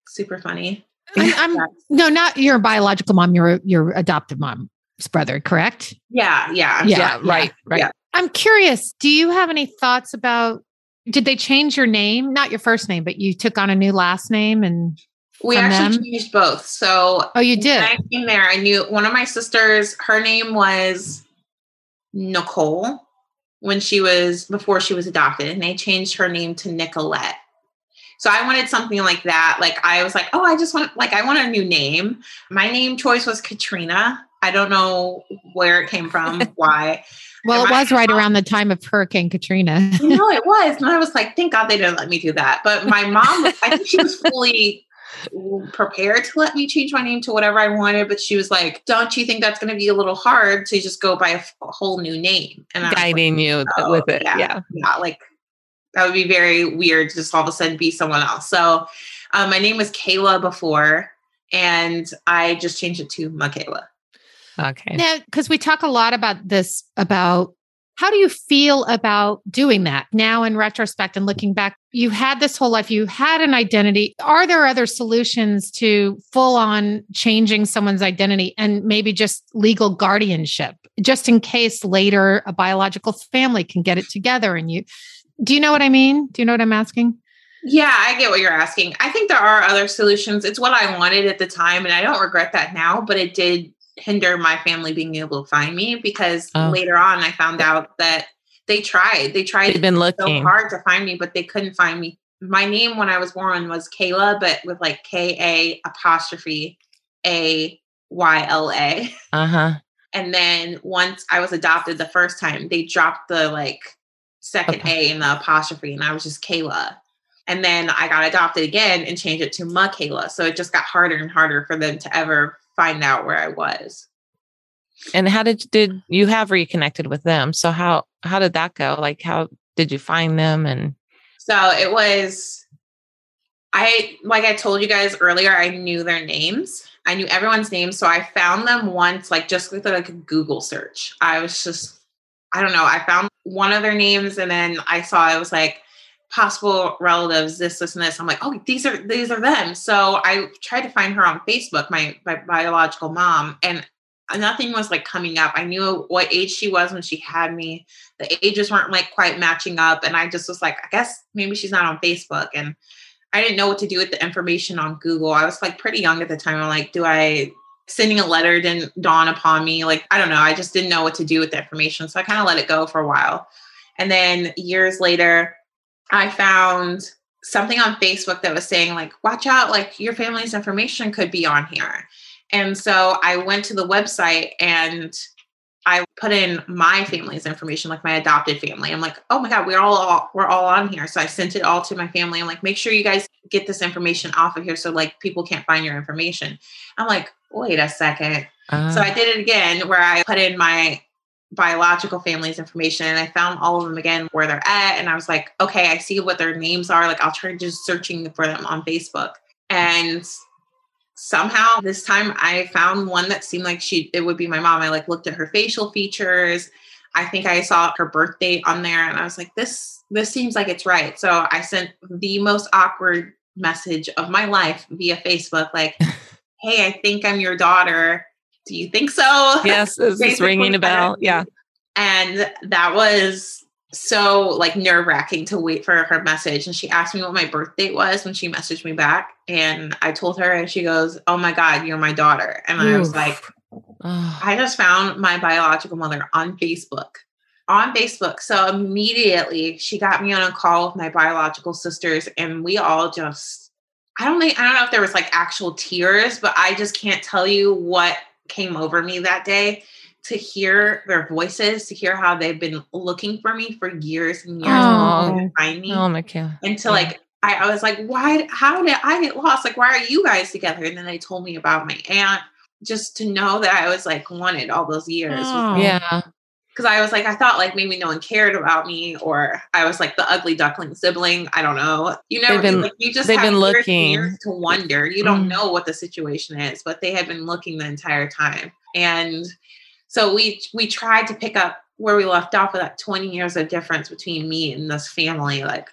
Speaker 4: super funny?
Speaker 1: I'm, I'm <laughs> no, not your biological mom. Your your adoptive mom's brother, correct?
Speaker 4: Yeah, yeah,
Speaker 1: Yeah,
Speaker 2: right, right.
Speaker 4: yeah.
Speaker 1: I'm curious. Do you have any thoughts about? Did they change your name? Not your first name, but you took on a new last name, and
Speaker 4: We actually
Speaker 1: them?
Speaker 4: changed both. So
Speaker 1: oh, you
Speaker 4: when
Speaker 1: did.
Speaker 4: I came there, I knew one of my sisters, her name was Nicole when she was before she was adopted, and they changed her name to Nicolette. So I wanted something like that. Like I was like, oh, I just want like I want a new name. My name choice was Katrina. I don't know where it came from, <laughs> why.
Speaker 1: Well, it was right
Speaker 4: mom-
Speaker 1: around the time of Hurricane Katrina. <laughs>
Speaker 4: You know, it was. And I was like, thank God they didn't let me do that. But my mom, was- I think she was fully prepared to let me change my name to whatever I wanted. But she was like, don't you think that's going to be a little hard to just go by a, f- a whole new name? And I was like,
Speaker 2: Guiding you
Speaker 4: "Oh,
Speaker 2: with it.
Speaker 4: Yeah,
Speaker 2: Yeah.
Speaker 4: yeah. Like that would be very weird to just all of a sudden be someone else. So um, my name was Kayla before, and I just changed it to Michaela.
Speaker 2: Okay.
Speaker 1: Now, because we talk a lot about this, about how do you feel about doing that now in retrospect and looking back? You had this whole life, you had an identity. Are there other solutions to full on changing someone's identity and maybe just legal guardianship, just in case later a biological family can get it together? And you, do you know what I mean? Do you know what I'm asking?
Speaker 4: Yeah, I get what you're asking. I think there are other solutions. It's what I wanted at the time, and I don't regret that now, but it did hinder my family being able to find me because
Speaker 2: Oh.
Speaker 4: later on I found out that they tried. They tried
Speaker 2: They've been looking.
Speaker 4: so hard to find me, but they couldn't find me. My name when I was born was Kayla, but with like K A apostrophe A Y L A.
Speaker 2: Uh huh.
Speaker 4: And then once I was adopted the first time, they dropped the like second
Speaker 2: Okay.
Speaker 4: A in the apostrophe, and I was just Kayla. And then I got adopted again and changed it to Michaela. So it just got harder and harder for them to ever find out where I was.
Speaker 2: And how did did you have reconnected with them? So how how did that go? Like how did you find them and
Speaker 4: so it was I like I told you guys earlier, I knew their names. I knew everyone's names. So I found them once, like just with like a Google search. I was just, I don't know. I found one of their names and then I saw it was like possible relatives, this, this, and this. I'm like, oh, these are these are them. So I tried to find her on Facebook, my, my biological mom, and nothing was like coming up. I knew what age she was when she had me. The ages weren't like quite matching up. And I just was like, I guess maybe she's not on Facebook. And I didn't know what to do with the information on Google. I was like pretty young at the time. I'm like, do I sending a letter didn't dawn upon me? Like, I don't know. I just didn't know what to do with the information. So I kind of let it go for a while. And then years later, I found something on Facebook that was saying, like, watch out, like your family's information could be on here. And so I went to the website and I put in my family's information, like my adopted family. I'm like, oh my God, we're all, all, we're all on here. So I sent it all to my family. I'm like, make sure you guys get this information off of here so like people can't find your information. I'm like, wait a second. Uh, so I did it again where I put in my biological family's information and I found all of them again where they're at. And I was like, okay, I see what their names are. Like I'll try just searching for them on Facebook. And somehow this time I found one that seemed like she it would be my mom. I like looked at her facial features. I think I saw her birth date on there and I was like, this this seems like it's right. So I sent the most awkward message of my life via Facebook, like, <laughs> hey, I think I'm your daughter. Do you think so?
Speaker 2: Yes, it's ringing a bell. Yeah.
Speaker 4: And that was so like nerve wracking to wait for her message. And she asked me what my birth date was when she messaged me back. And I told her, and she goes, Oh my God, you're my daughter. And Oof. I was like, I just found my biological mother on Facebook. On Facebook. So immediately she got me on a call with my biological sisters, and we all just, I don't think, I don't know if there was like actual tears, but I just can't tell you what came over me that day to hear their voices, to hear how they've been looking for me for years and years oh, to find me.
Speaker 2: Oh my god.
Speaker 4: And to yeah. like I, I was like, why how did I get lost? Like, why are you guys together? And then they told me about my aunt just to know that I was like wanted all those years.
Speaker 2: Oh. Yeah.
Speaker 4: Cause I was like, I thought like maybe no one cared about me, or I was like the ugly duckling sibling. I don't know. You know, been, like you just
Speaker 2: they've been looking
Speaker 4: to wonder. You don't mm. know what the situation is, but they had been looking the entire time. And so we we tried to pick up where we left off with that 20 years of difference between me and this family. Like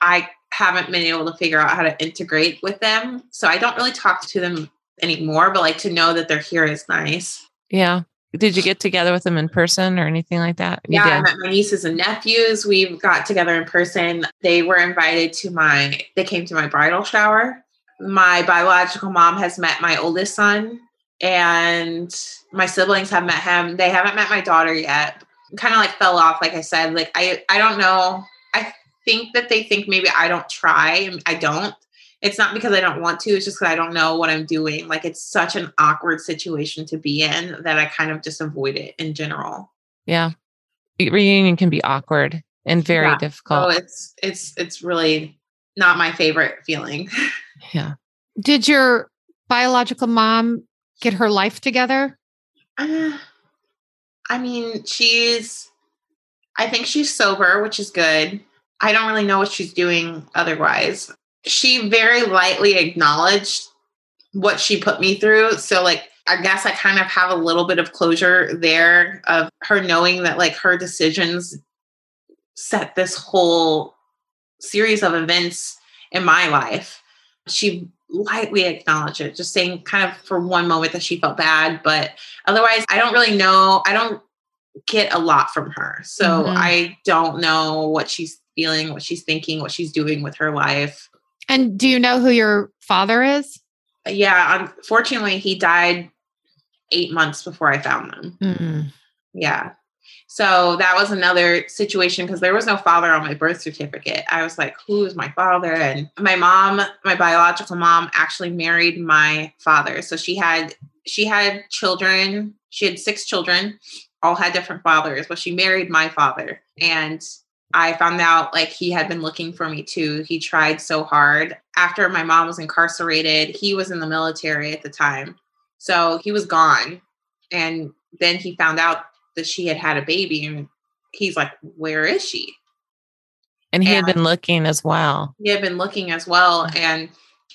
Speaker 4: I haven't been able to figure out how to integrate with them. So I don't really talk to them anymore, but like to know that they're here is nice.
Speaker 2: Yeah. Did you get together with them in person or anything like that?
Speaker 4: You yeah, I met my nieces and nephews. We got together in person. They were invited to my, they came to my bridal shower. My biological mom has met my oldest son and my siblings have met him. They haven't met my daughter yet. Kind of like fell off, like I said. Like I, I don't know. I think that they think maybe I don't try. I don't. It's not because I don't want to. It's just because I don't know what I'm doing. Like it's such an awkward situation to be in that I kind of just avoid it in general.
Speaker 2: Yeah, reunion can be awkward and very yeah. difficult.
Speaker 4: Oh, it's it's it's really not my favorite feeling. <laughs>
Speaker 2: Yeah.
Speaker 1: Did your biological mom get her life together?
Speaker 4: Uh, I mean, she's, I think she's sober, which is good. I don't really know what she's doing otherwise. She very lightly acknowledged what she put me through. So, like, I guess I kind of have a little bit of closure there of her knowing that, like, her decisions set this whole series of events in my life. She lightly acknowledged it, just saying kind of for one moment that she felt bad. But otherwise, I don't really know. I don't get a lot from her. So mm-hmm. I don't know what she's feeling, what she's thinking, what she's doing with her life.
Speaker 1: And do you know who your father is?
Speaker 4: Yeah, unfortunately, he died eight months before I found them. Mm-hmm. Yeah. So that was another situation because there was no father on my birth certificate. I was like, who is my father? And my mom, my biological mom, actually married my father. So she had she had children. She had six children, all had different fathers, but she married my father. And I found out like he had been looking for me too. He tried so hard. After my mom was incarcerated, he was in the military at the time. So he was gone. And then he found out that she had had a baby and he's like, Where is she?
Speaker 2: And he and had been looking as well.
Speaker 4: He had been looking as well. And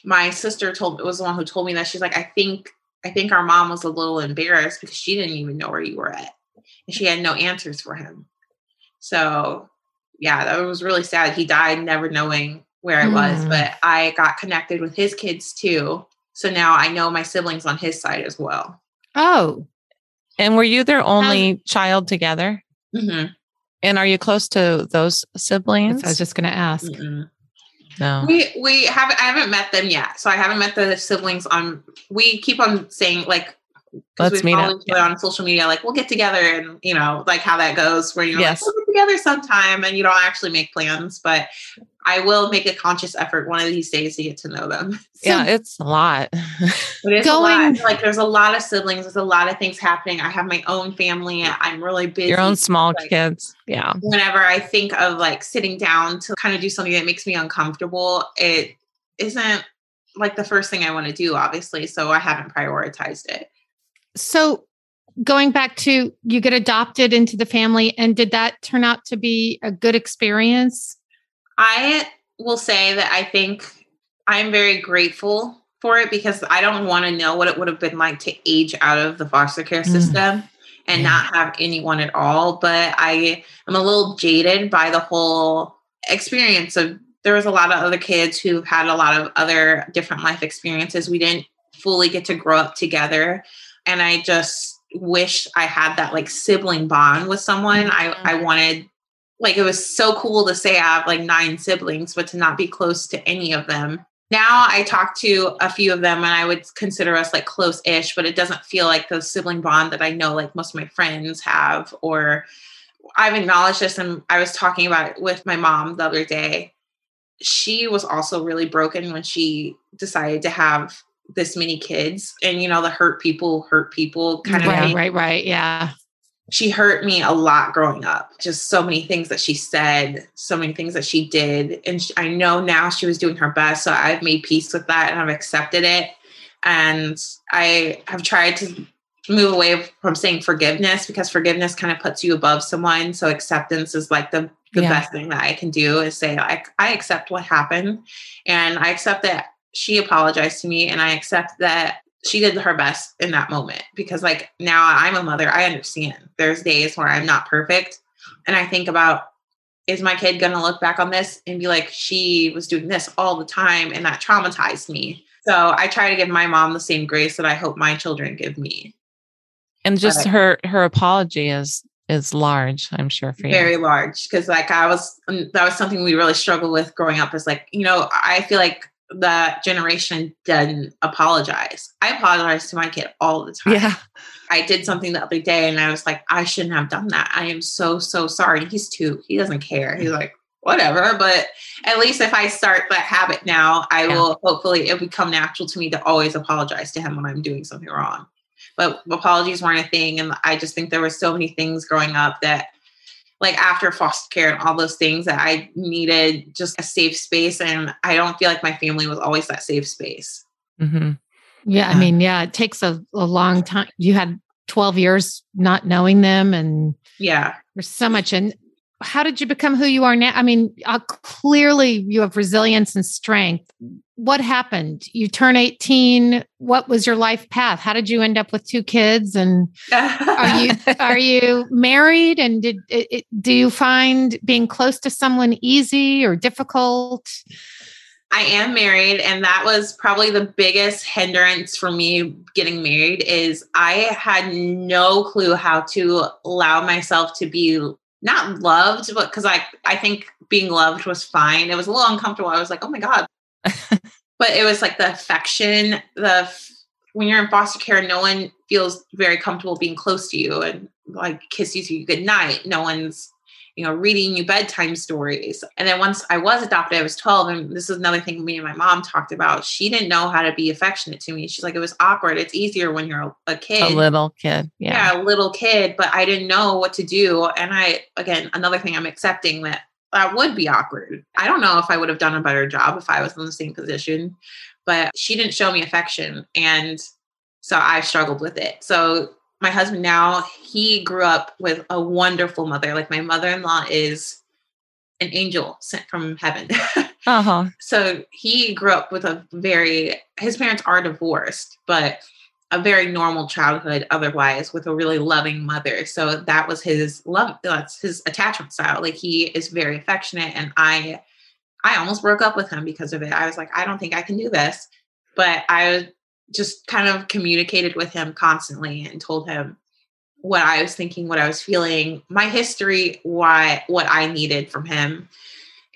Speaker 4: my sister told it was the one who told me that she's like, I think I think our mom was a little embarrassed because she didn't even know where you were at. And she had no answers for him. So yeah, that was really sad. He died never knowing where I was, mm. but I got connected with his kids too. So now I know my siblings on his side as well.
Speaker 1: Oh.
Speaker 2: And were you their only child together?
Speaker 4: Mm-hmm.
Speaker 2: And are you close to those siblings?
Speaker 1: I was just going to ask.
Speaker 4: mm
Speaker 2: No.
Speaker 4: We we haven't I haven't met them yet. So I haven't met the siblings on we keep on saying like
Speaker 2: Let's meet up
Speaker 4: yeah. on social media. Like we'll get together and you know like how that goes. Where you know
Speaker 2: yes.
Speaker 4: like, we'll get together sometime and you don't actually make plans, but I will make a conscious effort one of these days to get to know them. <laughs>
Speaker 2: So yeah, it's a lot.
Speaker 4: it is going, <laughs> a lot. Like there's a lot of siblings. There's a lot of things happening. I have my own family. I'm really busy.
Speaker 2: Your own small like, kids. Yeah.
Speaker 4: Whenever I think of like sitting down to kind of do something that makes me uncomfortable, it isn't like the first thing I want to do, obviously. So I haven't prioritized it.
Speaker 1: So going back to you get adopted into the family and did that turn out to be a good experience
Speaker 4: i will say that i think i'm very grateful for it because i don't want to know what it would have been like to age out of the foster care mm. system mm. and yeah. not have anyone at all but i am a little jaded by the whole experience of there was a lot of other kids who had a lot of other different life experiences we didn't fully get to grow up together and I just wish I had that like sibling bond with someone. Mm-hmm. I I wanted like it was so cool to say I have like nine siblings, but to not be close to any of them. Now I talk to a few of them and I would consider us like close ish, but it doesn't feel like the sibling bond that I know like most of my friends have. Or I've acknowledged this and I was talking about it with my mom the other day. She was also really broken when she decided to have this many kids and you know the hurt people hurt people kind of
Speaker 1: right, right right yeah
Speaker 4: she hurt me a lot growing up just so many things that she said so many things that she did and she, i know now she was doing her best so i've made peace with that and i've accepted it and i have tried to move away from saying forgiveness because forgiveness kind of puts you above someone so acceptance is like the the yeah. best thing that i can do is say like i accept what happened and i accept that she apologized to me and I accept that she did her best in that moment because like now I'm a mother, I understand. There's days where I'm not perfect and I think about is my kid going to look back on this and be like she was doing this all the time and that traumatized me. So I try to give my mom the same grace that I hope my children give me.
Speaker 2: And just but, her her apology is is large, I'm sure for
Speaker 4: you. Very large because like I was mm, that was something we really struggled with growing up is like, you know, I feel like that generation didn't apologize. I apologize to my kid all the time.
Speaker 2: Yeah.
Speaker 4: I did something the other day and I was like, I shouldn't have done that. I am so, so sorry. He's two. He doesn't care. He's like, whatever. But at least if I start that habit now, I yeah. will hopefully it become natural to me to always apologize to him when I'm doing something wrong. But apologies weren't a thing. And I just think there were so many things growing up that like after foster care and all those things that I needed just a safe space. And I don't feel like my family was always that safe space.
Speaker 1: Mm-hmm. Yeah. I mean, yeah, it takes a, a long time. You had 12 years not knowing them. And
Speaker 4: yeah,
Speaker 1: there's so much. And how did you become who you are now? I mean, uh, clearly you have resilience and strength. What happened? You turn 18. What was your life path? How did you end up with two kids? And are you <laughs> are you married? And did it, it, do you find being close to someone easy or difficult?
Speaker 4: I am married, and that was probably the biggest hindrance for me getting married. Is I had no clue how to allow myself to be not loved, but because I I think being loved was fine. It was a little uncomfortable. I was like, oh my god, <laughs> but it was like the affection. The when you're in foster care, no one feels very comfortable being close to you and like kisses you good night. No one's you know, reading you bedtime stories. And then once I was adopted, I was 12. And this is another thing me and my mom talked about. She didn't know how to be affectionate to me. She's like, it was awkward. It's easier when you're a kid.
Speaker 2: A little kid. Yeah.
Speaker 4: Yeah, a little kid. But I didn't know what to do. And I, again, another thing I'm accepting that that would be awkward. I don't know if I would have done a better job if I was in the same position, but she didn't show me affection. And so I struggled with it. So my husband now, he grew up with a wonderful mother. Like my mother in law is an angel sent from heaven. <laughs> uh-huh. So he grew up with a very, his parents are divorced, but a very normal childhood otherwise with a really loving mother. So that was his love, that's his attachment style. Like he is very affectionate and I, I almost broke up with him because of it. I was like, I don't think I can do this. But I just kind of communicated with him constantly and told him what I was thinking, what I was feeling, my history, why what I needed from him.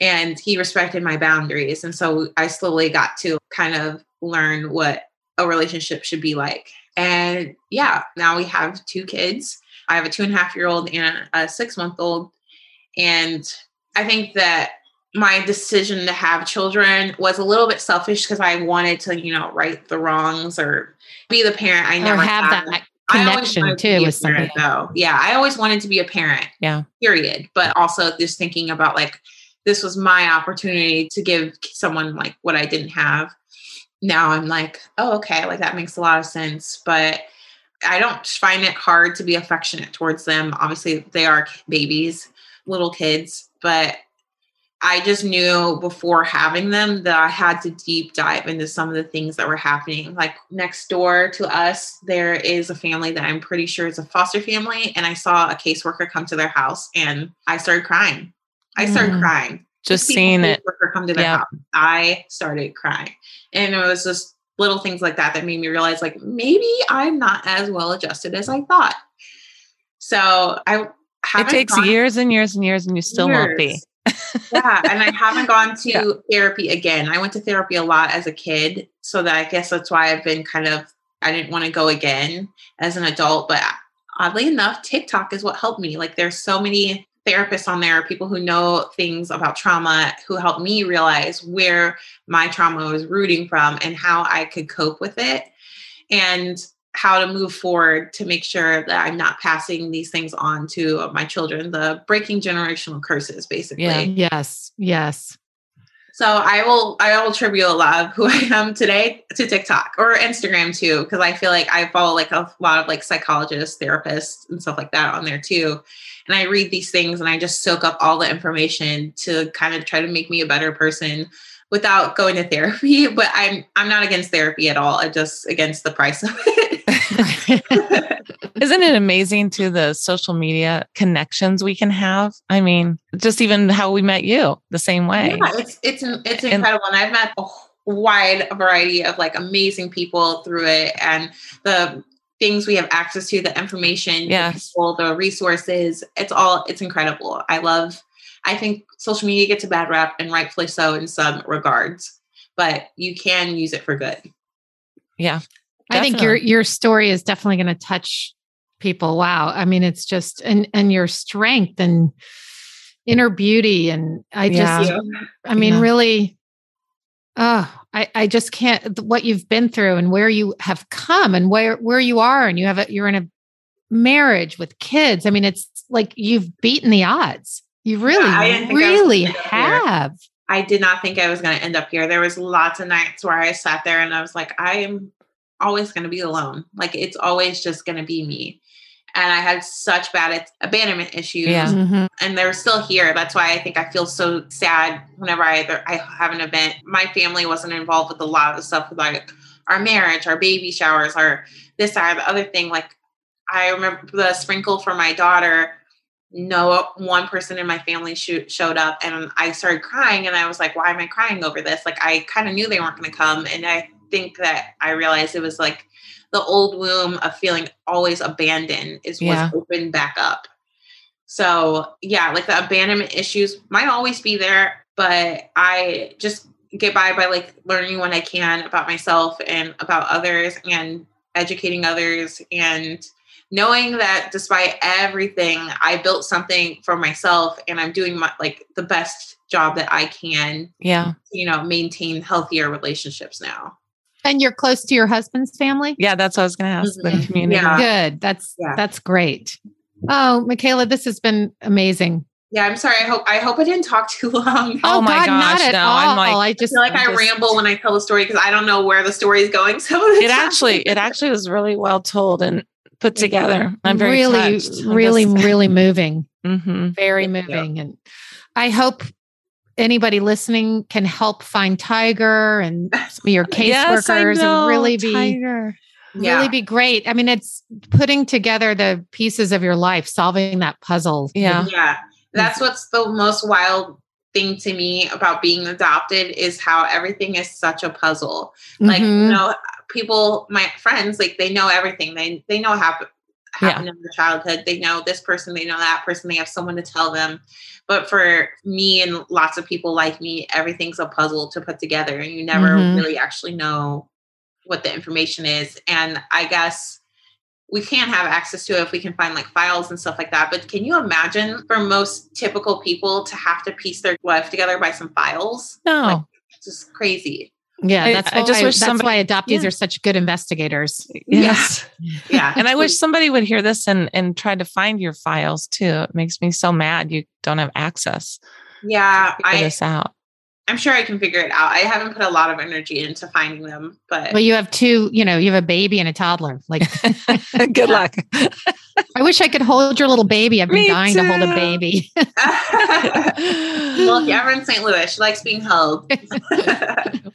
Speaker 4: And he respected my boundaries. And so I slowly got to kind of learn what a relationship should be like. And yeah, now we have two kids. I have a two and a half year old and a six month old. And I think that my decision to have children was a little bit selfish because I wanted to, you know, right the wrongs or be the parent. I never
Speaker 1: or have that connection too with somebody.
Speaker 4: Though. Yeah, I always wanted to be a parent.
Speaker 1: Yeah.
Speaker 4: Period. But also just thinking about like this was my opportunity to give someone like what I didn't have. Now I'm like, oh, okay, like that makes a lot of sense. But I don't find it hard to be affectionate towards them. Obviously, they are babies, little kids, but I just knew before having them that I had to deep dive into some of the things that were happening. Like next door to us, there is a family that I'm pretty sure is a foster family. And I saw a caseworker come to their house and I started crying. I started mm. crying.
Speaker 2: Just seeing it.
Speaker 4: Come to their yep. house. I started crying. And it was just little things like that that made me realize like maybe I'm not as well adjusted as I thought. So I
Speaker 2: it takes years and years and years and you still years. won't be <laughs>
Speaker 4: yeah, and I haven't gone to yeah. therapy again. I went to therapy a lot as a kid, so that I guess that's why I've been kind of I didn't want to go again as an adult, but oddly enough, TikTok is what helped me. Like there's so many therapists on there, people who know things about trauma who helped me realize where my trauma was rooting from and how I could cope with it. And how to move forward to make sure that I'm not passing these things on to my children, the breaking generational curses, basically.
Speaker 1: Yeah. Yes. Yes.
Speaker 4: So I will I will attribute a lot of who <laughs> I am today to TikTok or Instagram too, because I feel like I follow like a lot of like psychologists, therapists, and stuff like that on there too. And I read these things and I just soak up all the information to kind of try to make me a better person without going to therapy. <laughs> But I'm I'm not against therapy at all. I'm just against the price of it. <laughs>
Speaker 2: Isn't it amazing to the social media connections we can have? I mean, just even how we met you the same way.
Speaker 4: Yeah, it's it's it's incredible, and, and I've met a wide variety of like amazing people through it, and the things we have access to, the information,
Speaker 2: yeah,
Speaker 4: the, the resources. It's all it's incredible. I love. I think social media gets a bad rap, and rightfully so in some regards, but you can use it for good.
Speaker 2: Yeah.
Speaker 1: Definitely. I think your your story is definitely going to touch people. Wow. I mean, it's just and and your strength and inner beauty and I just yeah. I mean, yeah. really oh, I I just can't what you've been through and where you have come and where where you are and you have a you're in a marriage with kids. I mean, it's like you've beaten the odds. You really, yeah, really have.
Speaker 4: I did not think I was going to end up here. There was lots of nights where I sat there and I was like, I am always going to be alone. Like it's always just going to be me. And I had such bad abandonment issues,
Speaker 2: yeah. mm-hmm.
Speaker 4: and they're still here. That's why I think I feel so sad whenever I I have an event. My family wasn't involved with a lot of the stuff, like our marriage, our baby showers, our this, that, the other thing. Like I remember the sprinkle for my daughter. No one person in my family sh- showed up, and I started crying. And I was like, "Why am I crying over this?" Like I kind of knew they weren't going to come, and I think that I realized it was like the old womb of feeling always abandoned is yeah. what's opened back up. So yeah, like the abandonment issues might always be there, but I just get by by like learning when I can about myself and about others and educating others and knowing that despite everything i built something for myself and i'm doing my like the best job that i can
Speaker 2: yeah
Speaker 4: you know maintain healthier relationships now
Speaker 1: and you're close to your husband's family?
Speaker 2: Yeah, that's what I was going to ask. Mm-hmm. The community.
Speaker 1: Yeah. Good. That's yeah. that's great. Oh, Michaela, this has been amazing.
Speaker 4: Yeah, I'm sorry. I hope I hope I didn't talk too <laughs> long.
Speaker 2: Oh, my
Speaker 1: God,
Speaker 2: gosh,
Speaker 1: not at
Speaker 2: no,
Speaker 1: all.
Speaker 2: I'm like-
Speaker 1: I
Speaker 4: I
Speaker 1: just
Speaker 4: feel like
Speaker 2: I'm
Speaker 4: I
Speaker 2: just-
Speaker 4: ramble when I tell the story because I don't know where the story is going. <laughs> So
Speaker 2: It
Speaker 4: time.
Speaker 2: actually, <laughs> it actually was really well told and put together. I'm very
Speaker 1: really,
Speaker 2: touched.
Speaker 1: really, really moving.
Speaker 2: hmm
Speaker 1: Very
Speaker 4: Thank you.
Speaker 1: moving. And I hope anybody listening can help find Tiger and some of your <laughs> caseworkers and really be
Speaker 2: Tiger.
Speaker 4: yeah.
Speaker 1: really be great. I mean, it's putting together the pieces of your life, solving that puzzle.
Speaker 2: Yeah.
Speaker 4: Yeah. That's what's the most wild thing to me about being adopted is how everything is such a puzzle. Like,
Speaker 1: Mhm.
Speaker 4: you know, people, my friends, like they know everything. They they know what happened
Speaker 2: Yeah.
Speaker 4: in their childhood. They know this person, they know that person, they have someone to tell them. But for me and lots of people like me, everything's a puzzle to put together and you never
Speaker 1: Mhm.
Speaker 4: really actually know what the information is. And I guess we can't have access to it if we can find like files and stuff like that. But can you imagine for most typical people to have to piece their life together by some files?
Speaker 2: No.
Speaker 4: Like, it's just crazy.
Speaker 1: Yeah,
Speaker 2: I-
Speaker 1: that's
Speaker 2: I
Speaker 1: why,
Speaker 2: just wish
Speaker 1: that's
Speaker 2: somebody-
Speaker 1: why adoptees
Speaker 2: yeah.
Speaker 1: are such good investigators.
Speaker 2: yes. <laughs>
Speaker 4: Yeah.
Speaker 2: And I wish somebody would hear this and and try to find your files too. It makes me so mad you don't have access.
Speaker 4: Yeah, I,
Speaker 2: this out.
Speaker 4: I'm sure I can figure it out. I haven't put a lot of energy into finding them, but
Speaker 1: But you have two, you know, you have a baby and a toddler. Like, <laughs>
Speaker 2: Good luck. <laughs>
Speaker 1: I wish I could hold your little baby. I've been
Speaker 2: Me
Speaker 1: dying to hold a baby. <laughs>
Speaker 4: well, yeah, we're in St. Louis. She likes being held.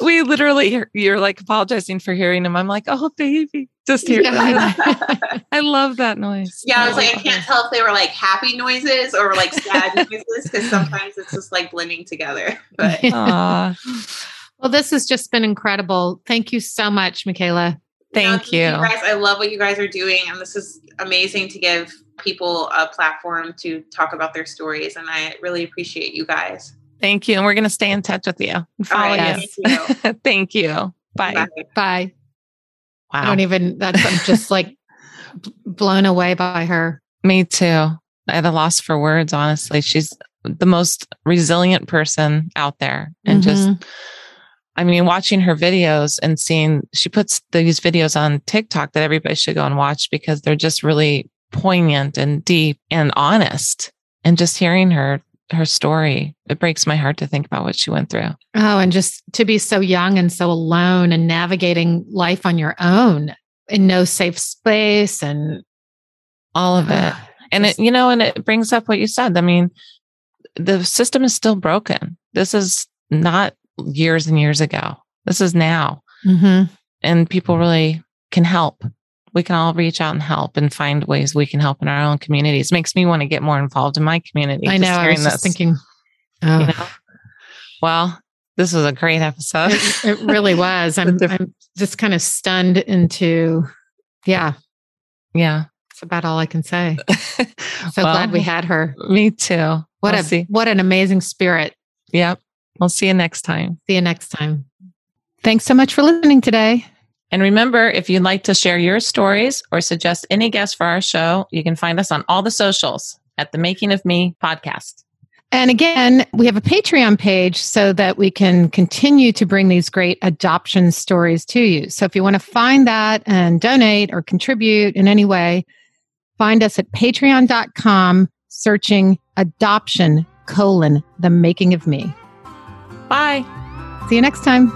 Speaker 2: we literally you're like apologizing for hearing him. I'm like, oh baby. Just hear that. <laughs> I love that noise.
Speaker 4: Yeah, I was like, I can't tell if they were like happy noises or like sad <laughs> noises because sometimes it's just like blending together. <laughs> But
Speaker 1: well, this has just been incredible. Thank you so much, Michaela.
Speaker 2: thank
Speaker 4: No,
Speaker 2: you.
Speaker 4: guys. I love what you guys are doing, and this is amazing to give people a platform to talk about their stories. And I really appreciate you guys.
Speaker 2: Thank you. And we're gonna stay in touch with you. and Follow
Speaker 4: right,
Speaker 2: you.
Speaker 4: thank you.
Speaker 2: Thank you. Bye.
Speaker 4: Bye.
Speaker 1: Bye. I don't even, that's, I'm just like blown away by her.
Speaker 2: Me too. I At a loss for words, honestly. She's the most resilient person out there. And just,
Speaker 1: Mhm.
Speaker 2: I mean, watching her videos and seeing she puts these videos on TikTok that everybody should go and watch because they're just really poignant and deep and honest. And just hearing her, her story, it breaks my heart to think about what she went through.
Speaker 1: Oh, and just to be so young and so alone and navigating life on your own in no safe space and
Speaker 2: All of it. <sighs> And it, you know, and it brings up what you said. I mean, the system is still broken. This is not years and years ago. This is now.
Speaker 1: mhm.
Speaker 2: And people really can help. We can all reach out and help and find ways we can help in our own communities. Makes me want to get more involved in my community.
Speaker 1: I know. I was just
Speaker 2: this,
Speaker 1: thinking, oh,
Speaker 2: you know? Well, this was a great episode.
Speaker 1: it, it really <laughs> was. I'm, I'm just kind of stunned into, yeah,
Speaker 2: yeah.
Speaker 1: that's about all I can say. <laughs> So glad we had her.
Speaker 2: Me too.
Speaker 1: What
Speaker 2: We'll
Speaker 1: a
Speaker 2: see.
Speaker 1: what an amazing spirit.
Speaker 2: Yep. We'll see you next time.
Speaker 1: See you next time. Thanks so much for listening today.
Speaker 2: And remember, if you'd like to share your stories or suggest any guests for our show, you can find us on all the socials at the Making of Me podcast.
Speaker 1: And again, we have a Patreon page so that we can continue to bring these great adoption stories to you. So if you want to find that and donate or contribute in any way, find us at patreon.com searching adoption colon the making of me.
Speaker 2: Bye.
Speaker 1: See you next time.